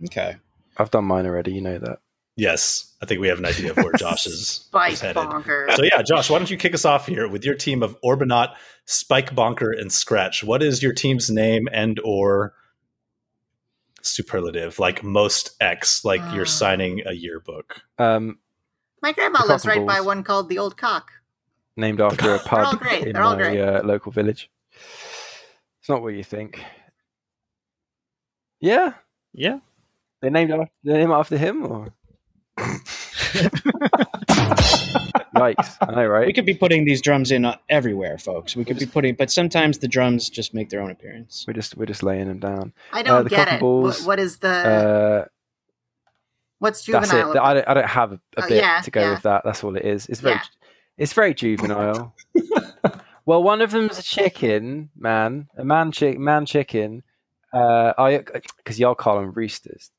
Okay. I've done mine already. You know that. Yes, I think we have an idea of where [LAUGHS] Josh is, Spike is headed. bonker. So yeah, Josh, why don't you kick us off here with your team of Orbinaut, Spike Bonker, and Scratch? What is your team's name and or superlative? Like most X, like Ah. you're signing a yearbook. Um, My grandma lives cock and right by one called the Old Cock. named after a They're all pub great. in They're all my great. uh, local village. It's not what you think. Yeah, Yeah. they named after, they named after him, or yikes! I know, We could be putting these drums in uh, everywhere, folks. We could be putting, but sometimes the drums just make their own appearance. We're just we're just laying them down. I don't the get it. balls, What, what is the Uh, what's that's juvenile? it. I don't, I don't have a, a Oh, bit yeah, to go yeah. with that. That's all it is. It's very Yeah. it's very juvenile. [LAUGHS] well, one of them's a chicken man, a man chick, man chicken. Uh, I because y'all call them roosters.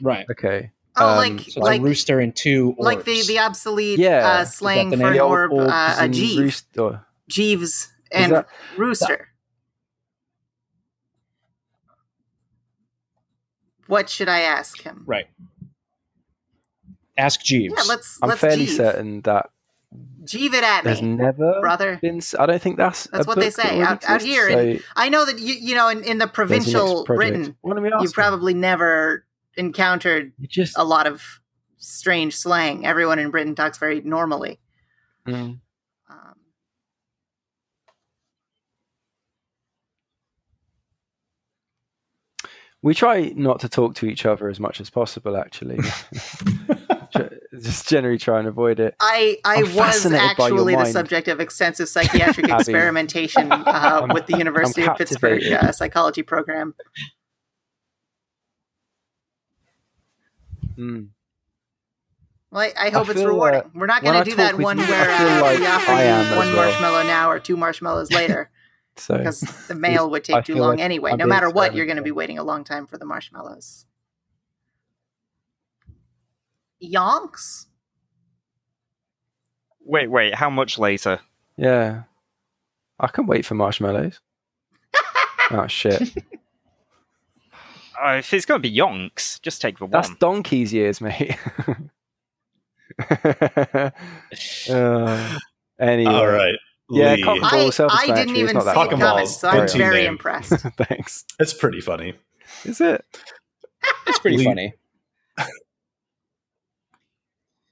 Right. Okay. Oh, um, like So like a rooster and two orbs. like the the obsolete Yeah. uh, slang the for name? an The old orb, uh, a and Jeeve, rooster. Jeeves, and that- rooster. What should I ask him? right. Ask Jeeves. Yeah, let's I'm let's fairly Jeeve. certain that Jeeve it at there's me, never brother. been. s- I don't think that's That's a what they say out- out exists, here in so I know that you you know in, in the there's your next provincial. Britain, Why don't we ask you him? probably never encountered You just a lot of strange slang. Everyone in Britain talks very normally. Mm. Um, We try not to talk to each other as much as possible. Actually, [LAUGHS] just generally try and avoid it. I I I'm was fascinated by your actually the subject of extensive psychiatric [LAUGHS] experimentation uh, with the [LAUGHS] University I'm of Pittsburgh uh, psychology program. Mm. Well, I, I hope it's feel, uh, rewarding. We're not going to do that one you, where uh, like we offer you one well. marshmallow now or two marshmallows [LAUGHS] later So because the mail would take too long like anyway. I'm No matter what, you're going to be waiting a long time for the marshmallows. Yonks? Wait, wait. How much later? yeah, I can wait for marshmallows. oh [LAUGHS] shit! Uh, if it's going to be yonks, just take the That's one. That's donkey's years, mate. [LAUGHS] uh, anyway, All right. Yeah, Lee. cock- Well, I, I self-explanatory, didn't even not that see bad. it coming, so I'm Good very name. impressed. [LAUGHS] Thanks. It's pretty funny. Is it? It's pretty Lee- funny.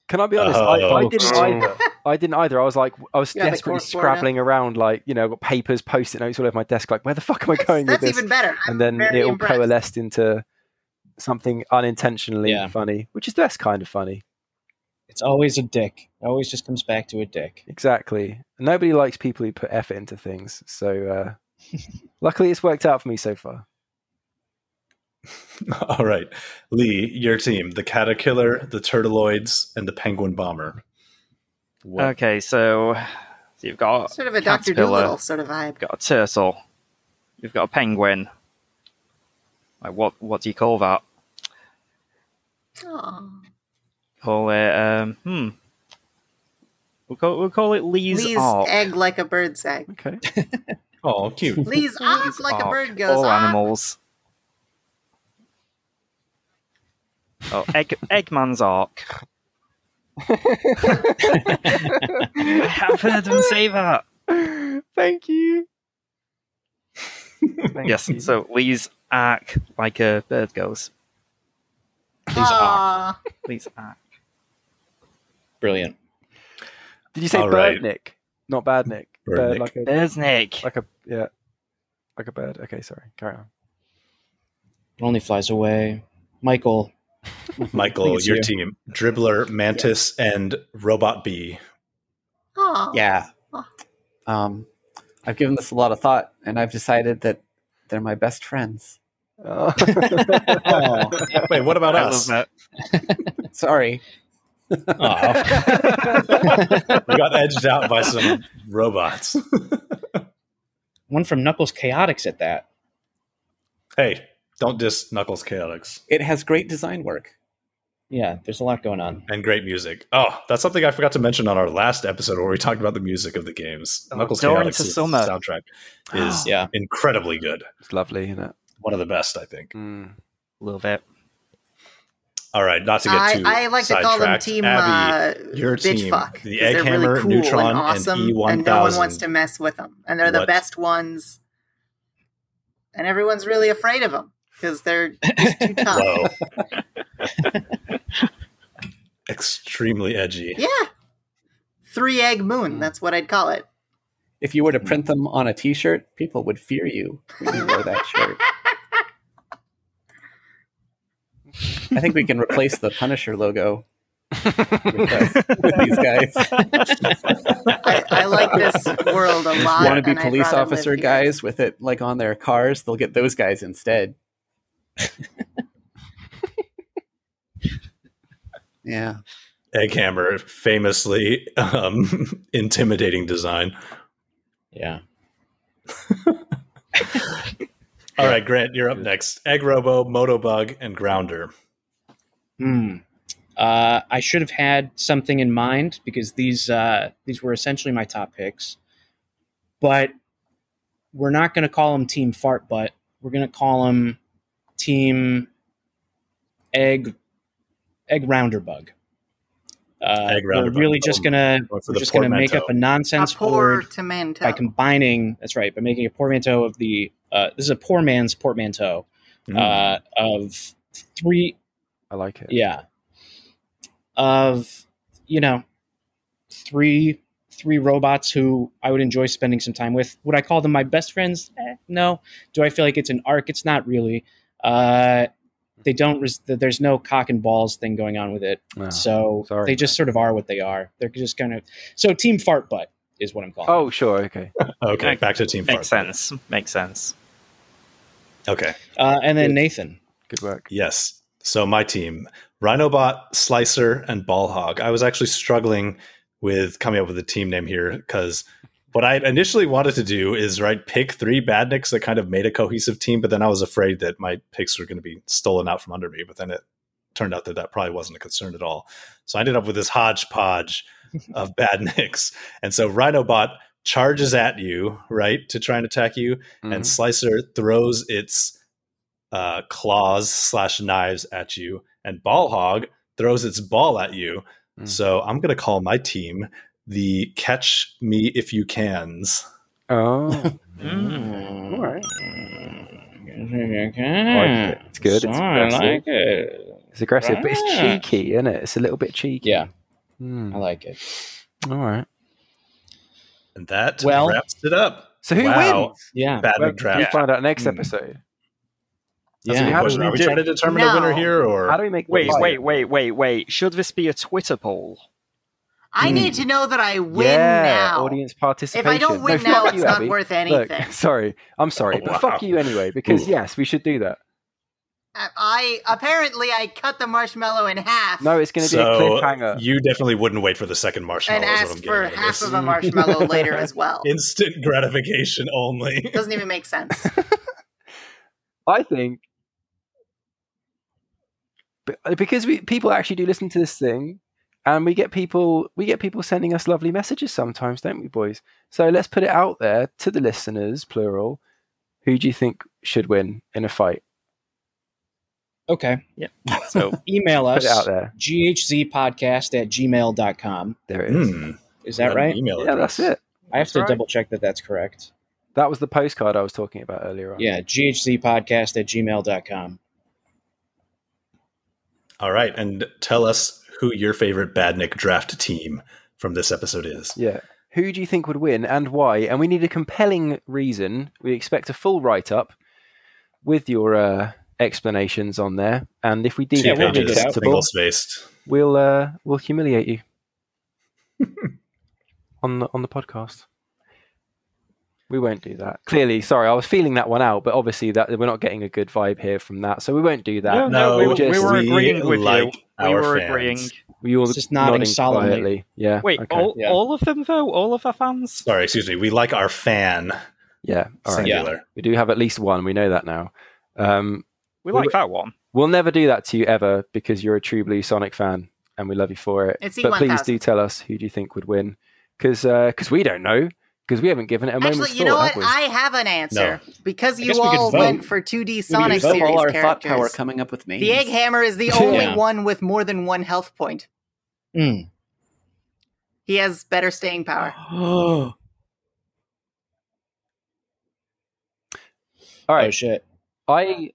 Can I be honest? I, I Oh, didn't oh. either. I didn't either. I was like, I was Yeah, desperately cork board scrabbling around, like you know, got papers, post-it notes all over my desk. Like, where the fuck am I going That's with this? even better. I'm and then very it all impressed. coalesced into something unintentionally Yeah. funny, which is that's kind of funny. It's always a dick. It always just comes back to a dick. Exactly. Nobody likes people who put effort into things. So uh, [LAUGHS] luckily, it's worked out for me so far. [LAUGHS] All right. Lee, your team the Caterkiller, the Turtloids, and the Penguin Bomber. What? Okay, so, so you've got Sort of a Dr. Caterpillar. Doolittle sort of vibe. You've got a turtle. You've got a penguin. Like what? What do you call that? Aw. Call it um. Hmm. We'll call, we'll call it Lee's, Lee's Ark. egg like a bird's egg. Okay. [LAUGHS] Oh, cute. Lee's off Lee's like a bird goes All off. animals. Oh, egg, Eggman's Ark. I have heard him say that. Thank you. Thank Yes, you. so Lee's Ark, like a bird goes. Lee's ah. Ark. Aw. Lee's Ark. Brilliant. Did you say All bird right. Nick? Not bad Nick. Bird Bird Nick. like a There's Nick. like a yeah. Like a bird. Okay, sorry. Carry on. It only flies away. Michael. I [LAUGHS] Michael, think your you. team Dribbler, Mantis, and Robot Bee. Aw. Yeah. Um, I've given this a lot of thought, and I've decided that they're my best friends. Oh. [LAUGHS] Oh. Wait, what about I us? love that. [LAUGHS] Sorry. Aw. We got edged out by some robots. One from Knuckles Chaotix at that. hey, don't diss Knuckles Chaotix It has great design work. Yeah, there's a lot going on. and great music. Oh, that's something I forgot to mention on our last episode where we talked about the music of the games. Oh, Knuckles Chaotix soundtrack is [GASPS] Yeah. incredibly good. it's lovely, isn't it? One of the best, I think. Mm. A little bit. All right, not to get I, too I like to call them team Abby, uh, your bitch team, fuck. the 'cause they're Egghammer, really cool Newtron, and and awesome, E1000. and no one wants to mess with them. And they're the best ones. And everyone's really afraid of them because they're just too [LAUGHS] tough. [LAUGHS] Extremely edgy. Yeah. Three egg moon. That's what I'd call it. If you were to print them on a T-shirt, people would fear you when you wore that shirt. I think we can replace the Punisher logo with, uh, with these guys. I, I like this world a lot. Want to be police officer guys with it like on their cars? They'll get those guys instead. [LAUGHS] yeah. Egghammer, famously um, [LAUGHS] intimidating design. Yeah. [LAUGHS] All right, Grant, you're up next. Egg Robo, Motobug, and Grounder. Hmm. Uh, I should have had something in mind because these uh, these were essentially my top picks, but we're not going to call them Team Fart Butt. We're going to call them Team Egg Egg Rounder Bug. Uh, Egg Rounder we're Bug. really just gonna we're the just gonna make up a nonsense a poor word tomato. by combining. That's right, by making a portmanteau of the. Uh, this is a poor man's portmanteau Mm. uh, of three I like it. yeah. Of you know, three three robots who I would enjoy spending some time with. Would I call them my best friends? Eh, no. Do I feel like it's an arc? It's not really. Uh, they don't. Res- there's no cock and balls thing going on with it. Oh, so sorry, they just sort of are what they are. They're just kind of so team fart butt is what I'm calling. Oh, sure. Okay. [LAUGHS] Okay, back to Team Makes Fart. sense. Makes sense. Okay. Uh, and then Nathan. Good work. Yes. So my team, Rhinobot, Slicer, and Ballhog. I was actually struggling with coming up with a team name here because what I initially wanted to do is right pick three badniks that kind of made a cohesive team, but then I was afraid that my picks were going to be stolen out from under me. But then it turned out that that probably wasn't a concern at all. So I ended up with this hodgepodge [LAUGHS] of badniks, and so Rhinobot charges at you right to try and attack you, Mhm. and Slicer throws its uh, claws slash knives at you, and Ballhog throws its ball at you. Mm. So I'm going to call my team the Catch Me If You Cans. Oh, [LAUGHS] Mm. all right. Okay. It's good. It's So I aggressive. like it. It's aggressive, but it's cheeky, isn't it? It's a little bit cheeky. Yeah, Hmm. I like it. All right. And that Well- wraps it up. So who Wow. wins? Yeah, Bad Well, Nick draft. We find out next Hmm. episode. That's yeah. good How do we Are we do- trying to determine a winner here, or How do we make Wait, wait, wait, wait, wait. Should this be a Twitter poll? I Hmm. need to know that I win yeah, now. audience participation. If I don't win No, now, fuck it's you, not Abby. worth Look, anything. [LAUGHS] sorry, I'm sorry, Oh, but wow. fuck you anyway. Because Ooh. yes, we should do that. I apparently I cut the marshmallow in half. No, it's going to be a so cliffhanger. you definitely wouldn't wait for the second marshmallow. and is what I'm for half of a marshmallow later as well. [LAUGHS] Instant gratification only. [LAUGHS] Doesn't even make sense. I think uh, because we people actually do listen to this thing, and we get people we get people sending us lovely messages sometimes, don't we, boys? So let's put it out there to the listeners, plural. Who do you think should win in a fight? Okay. Yeah. So [LAUGHS] Email us it out there. ghzpodcast at gmail.com. There it is. Hmm. Is that right? Email Yeah, that's address. it. I have That's to right. double check that that's correct. That was the postcard I was talking about earlier on. Yeah, ghzpodcast at gmail.com. All right, and tell us who your favorite Badnik draft team from this episode is. Yeah. Who do you think would win and why? And we need a compelling reason. We expect a full write up with your uh, explanations on there. And if we do Two get we'll dig pages, it out. spaced. we'll uh, we'll humiliate you [LAUGHS] on the on the podcast. We won't do that. Clearly, sorry, I was feeling that one out, but obviously that we're not getting a good vibe here from that, so we won't do that. No, No, we, just- we were we agreeing with like you. We were fans. agreeing. We all just nodding nodding solemnly. quietly. Yeah. Wait, okay. all, Yeah. all of them though? All of our fans? Sorry, excuse me. We like our fan yeah. All right. singular. We do have at least one. We know that now. Um, We We like were- that one. We'll never do that to you ever because you're a true blue Sonic fan and we love you for it. It's but please E1000. do tell us who do you think would win because because we don't know because we haven't given it a moment's Actually, you know what? have? I have an answer. Because you we all went for 2D Sonic Use up series all our thought characters. power coming up with names. the Egg Hammer is the [LAUGHS] only Yeah. one with more than one health point. Mm. He has better staying power. [GASPS] All Oh, shit. I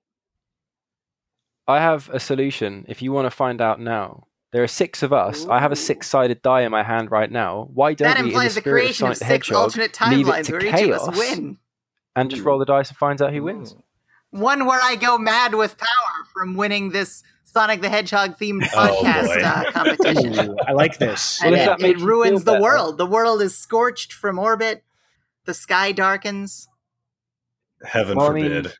I have a solution. If you want to find out now, there are six of us. I have a six-sided die in my hand right now. Why don't That we, in the the spirit of creation of Sonic six Hedgehog, alternate leave it timelines to where each chaos of us win. and just roll the dice and finds out who wins? One where I go mad with power from winning this Sonic the Hedgehog themed Oh, podcast boy. uh, [LAUGHS] competition. Ooh, I like this. Well, it, that it ruins the better- world. The world is scorched from orbit. The sky darkens. Heaven Well, I mean- forbid.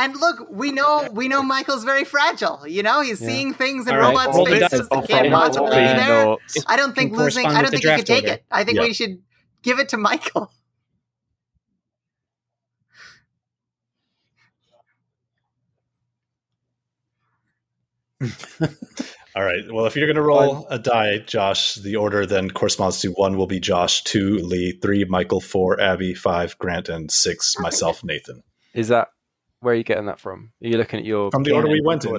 And look, we know we know Michael's very fragile. You know, he's Yeah. seeing things in All right, robot roll the spaces that can't possibly be there. No. I don't think losing. I don't think you draft could take order. it. I think Yeah. we should give it to Michael. [LAUGHS] All right. Well, if you're going to roll a die, Josh, the order then corresponds to one will be Josh, two Lee, three Michael, four Abby, five Grant, and six myself, [LAUGHS] Nathan. Is that where are you getting that from? Are you looking at your From the order we went in.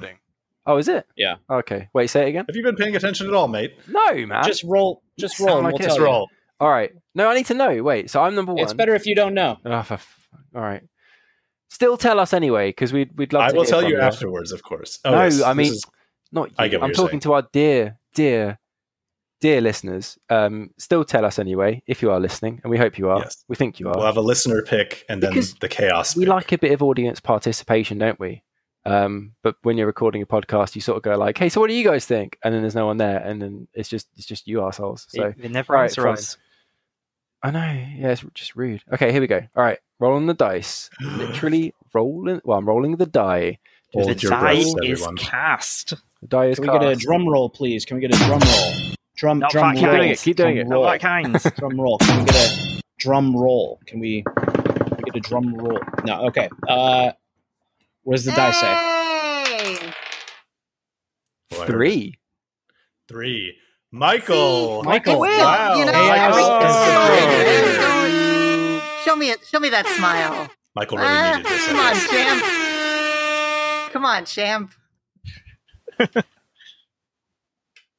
Oh, is it? Yeah. Okay. Wait, say it again. Have you been paying attention at all, mate? No, man. Just roll. Just roll. like we'll tell Just you. roll. All right. No, I need to know. Wait. So I'm number one. It's better if you don't know. Oh, for f- all right. Still tell us anyway, because we'd we'd love. To I to will tell from you afterwards, of course. Oh, No, yes, I mean- is- Not you. I get what I'm you're talking saying. to our dear, dear dear listeners, um, still tell us anyway if you are listening, and we hope you are. Yes. We think you are. We'll have a listener pick and then the chaos. we pick. like a bit of audience participation, don't we? Um, but when you're recording a podcast, you sort of go like, "Hey, so what do you guys think?" And then there's no one there, and then it's just it's just you assholes. So they, they never right, answer fine. us. I know, yeah, it's just rude. Okay, here we go. All right, rolling the dice. [SIGHS] Literally rolling. Well, I'm rolling the die. Hold The die breath, is everyone. cast. the die is Can we get a drum roll, please? Can we get a drum roll? Drum, Not drum that roll. kind. Keep doing it, keep doing Drum it. roll. Not that kind. [LAUGHS] Drum roll. Can we get a drum roll? Can we, can we get a drum roll? No. Okay. Uh, what does the die say? Three. Three. Michael. See? Michael. Wow. you know, Hey, oh. mean, show me it. Show me that smile. Michael really Ah, needed this. come on, champ. Come on, champ. [LAUGHS]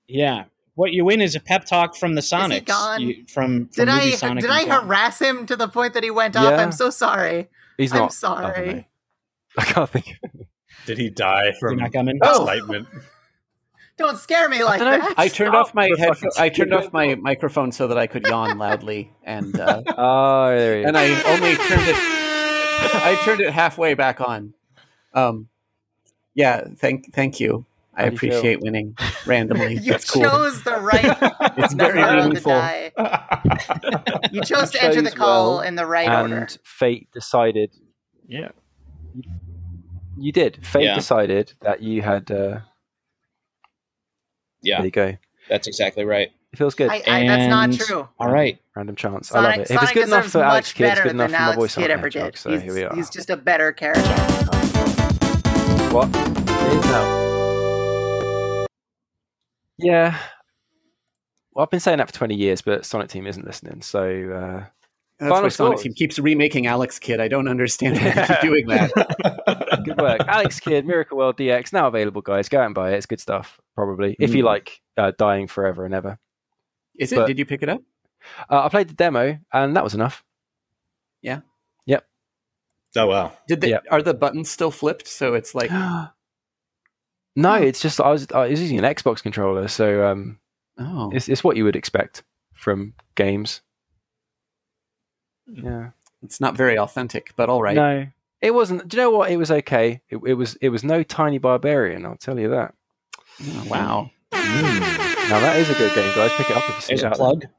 Yeah. What you win is a pep talk from the he Sonics. gone? You- from, from Did movie I Sonic did I Gone. harass him to the point that he went off? Yeah. I'm so sorry. He's I'm not. sorry. I, don't know. I can't think. Did he die from not coming? Oh. excitement? Don't scare me like dunno. that. I turned Stop off my head. I turned off my microphone so that I could yawn loudly, and uh, [LAUGHS] Oh, there he is. and I only turned it. I turned it halfway back on. Um, yeah. Thank thank you. I How do you feel? appreciate winning randomly. [LAUGHS] you That's cool. chose the right [LAUGHS] It's very number on the meaningful. die. You chose You [LAUGHS] to enter the call well, in the right and order. And fate decided. Yeah. You did. Fate Yeah. decided that you had. Uh, Yeah, There you go. that's exactly right. It feels good. I, I, that's not true. All right. Random chance. I love Sonic, it. If it's Sonic good enough for Alex much Kidd, it's better good enough than for my boy Alex Kidd Sonic ever did. Hedgehog. So he's, here we are. he's just a better character. What? It is now. Yeah. Well, I've been saying that for 20 years, but Sonic Team isn't listening. So, uh, That's Final why Sonic. Team keeps remaking Alex Kidd. I don't understand why they keep [LAUGHS] doing that. good work. Alex Kidd, Miracle World DX, now available, guys. Go out and buy it. It's good stuff, probably. If you Mm. like uh, dying forever and ever. Is it? But- Did you pick it up? Uh, I played the demo, and that was enough. Yeah. Yep. Oh wow. Did they? Yeah. Are the buttons still flipped? So it's like, [GASPS] [GASPS] no, it's just I was I was using an Xbox controller, so um, oh, it's, it's what you would expect from games. Yeah. it's not very authentic, but all right. No, it wasn't. Do you know what? It was okay. It, it was. It was no tiny barbarian. I'll tell you that. Oh, wow. Now that is a good game, guys. Pick it up if you see There's it a out there.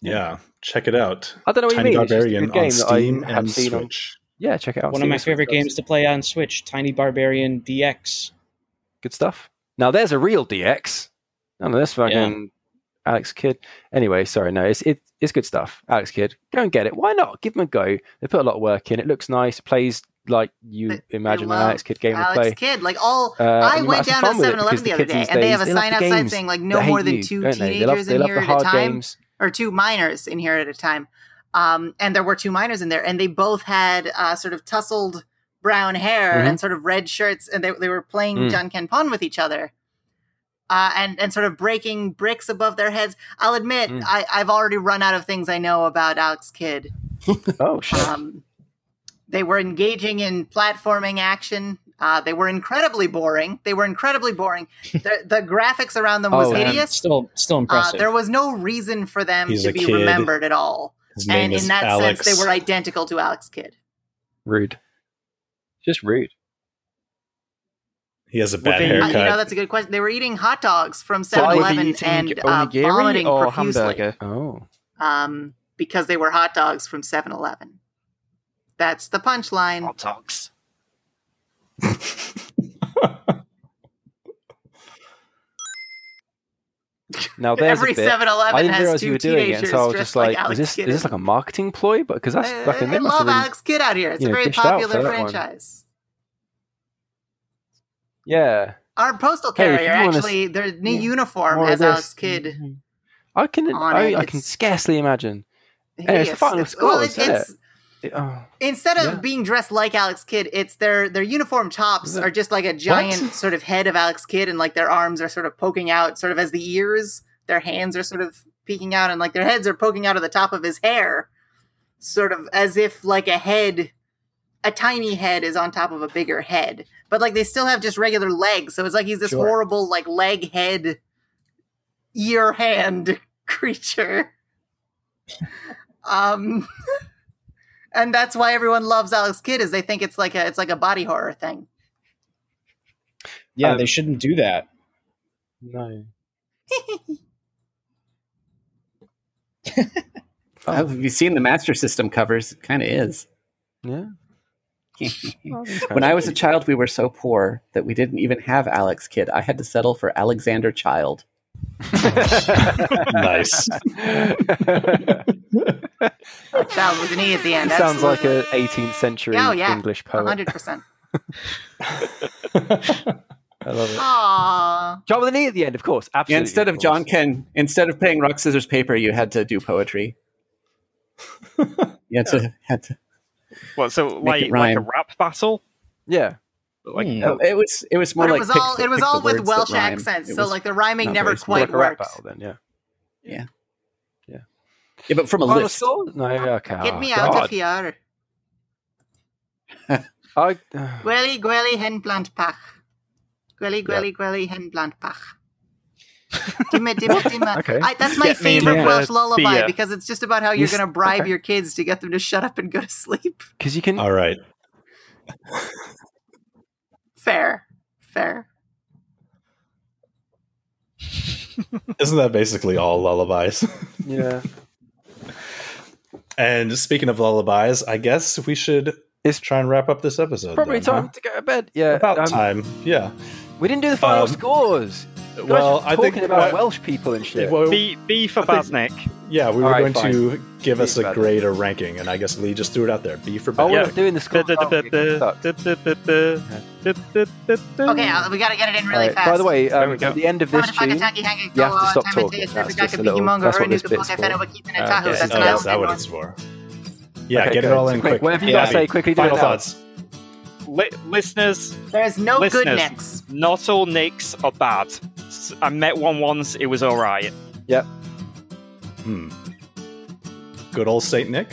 Yeah, check it out. I don't know what Tiny you mean. It's a Barbarian good game on Steam and seen on- Switch. Yeah, check it out. One See of my favorite games to play on Switch, Tiny Barbarian DX. Good stuff. Now there's a real DX. No, no, this fucking Alex Kidd. Anyway, sorry, no, it's it, it's good stuff. Alex Kidd, go and get it. Why not? Give them a go. They put a lot of work in. It looks nice. It plays like you They- they imagine an love Alex Kidd game would play. Alex play. Kidd, like all. Uh, I and you went might have down some to fun with it 7-Eleven because the other kids day, these and they have a days, love sign the outside games saying like that no hate more than you, two don't they? They love- teenagers they in love here the at a hard time, games. or two minors in here at a time. Um, and there were two minors in there, and they both had uh, sort of tousled brown hair Mhm. and sort of red shirts, and they they were playing Mm. Janken Pon with each other. Uh, and and sort of breaking bricks above their heads. I'll admit, Mm. I, I've already run out of things I know about Alex Kidd. [LAUGHS] Oh shit! Um, they were engaging in platforming action. Uh, they were incredibly boring. They were incredibly boring. [LAUGHS] the, the graphics around them was Oh, man. hideous. Still, still Uh, impressive. there was no reason for them He's to be kid. remembered at all. And in that Alex. sense, they were identical to Alex Kidd. rude. Just rude. he has a Well, bad they- Uh, haircut. you know, that's a good question. They were eating hot dogs from So were 7 they Eleven eating and uh, vomiting or profusely hamburger? Oh, um, because they were hot dogs from 7 Eleven. That's the punchline. Hot dogs. [LAUGHS] [LAUGHS] now there's Every a bit. 7 I didn't has realize two you were doing it, teenagers so I was just like, Alex "Was this is this like a marketing ploy?" But because that's I, fucking I they love been, Alex Kidd out here. It's a know, very dished out for popular franchise. yeah. Our postal carrier wanna actually, their new yeah, uniform has. Alex Kidd I can on I, it. I can scarcely imagine. it's the hideous. final It's- well, scores, it- isn't it's It- oh. instead of Yeah. being dressed like Alex Kidd, it's their their uniform tops are just like a giant [LAUGHS] sort of head of Alex Kidd, and like their arms are sort of poking out, sort of as the ears. Their hands are sort of peeking out, and like their heads are poking out of the top of his hair, sort of as if like a head, a tiny head is on top of a bigger head. But like they still have just regular legs, so it's like he's this Sure. horrible like leg head ear hand [LAUGHS] creature. [LAUGHS] um, and that's why everyone loves Alex Kidd is they think it's like a it's like a body horror thing. Yeah, Um, they shouldn't do that. No. [LAUGHS] Oh, have you seen the Master System covers? It kind of is. Yeah. [LAUGHS] when I was a child, we were so poor that we didn't even have Alex Kidd. I had to settle for Alexander Child. [LAUGHS] nice. Child with an e at the end. Sounds like an 18th century Oh, yeah. English poet. hundred percent. [LAUGHS] I love it. Aww. John with an E at the end, of course. Yeah, Absolutely. instead of course. John Ken, instead of playing rock scissors paper, you had to do poetry. You had to [LAUGHS] had to. What? So like like a rap battle? Yeah. Like. Oh, it was it was more But it like was pick all the- it was all with Welsh accents, so like the rhyming not never quite like worked. battle then, yeah. yeah, but from a Final list. score? No, okay. Get oh, me out God. of here. [LAUGHS] I, uh, Gwely, gwely, hen plant pach. Gwely, gwely, gwely, hen plant pach. Dimma, dimma, [LAUGHS] dimma. Okay. I, that's my Get favorite the Welsh lullaby beer. because it's just about how You you're going to bribe okay. your kids to get them to shut up and go to sleep. [LAUGHS] because you can. All right. Fair. Fair. Isn't that basically all lullabies? Yeah. And speaking of lullabies, I guess we should It's try and wrap up this episode. Probably then, time huh? to go to bed. Yeah. About um, time. Yeah. We didn't do the final Um, scores. You guys Well, were I talking think about uh, Welsh people and shit. well, B B for I think- Basnick. yeah, we were All right, going to give us a better. grade or ranking, and I guess Lee just threw it out there. B for oh, bad. we're Yeah. not doing the scores. Oh, it sucks. Okay, uh, we got to get it in really Alright, fast. By the way, um, we go. at the end of this tune, you have to stop talking. That's just a little. That's what this bit's for. Oh, That's oh, an that's that Island what it's for. Yeah, Okay, get it all in Quick, quick. whatever you Yeah, gotta say, quickly do it Final now. thoughts. Li- listeners, There's no good Listeners. nicks. not all nicks are bad. I met one once. It was all right. Yep. Hmm. Good old Saint Nick.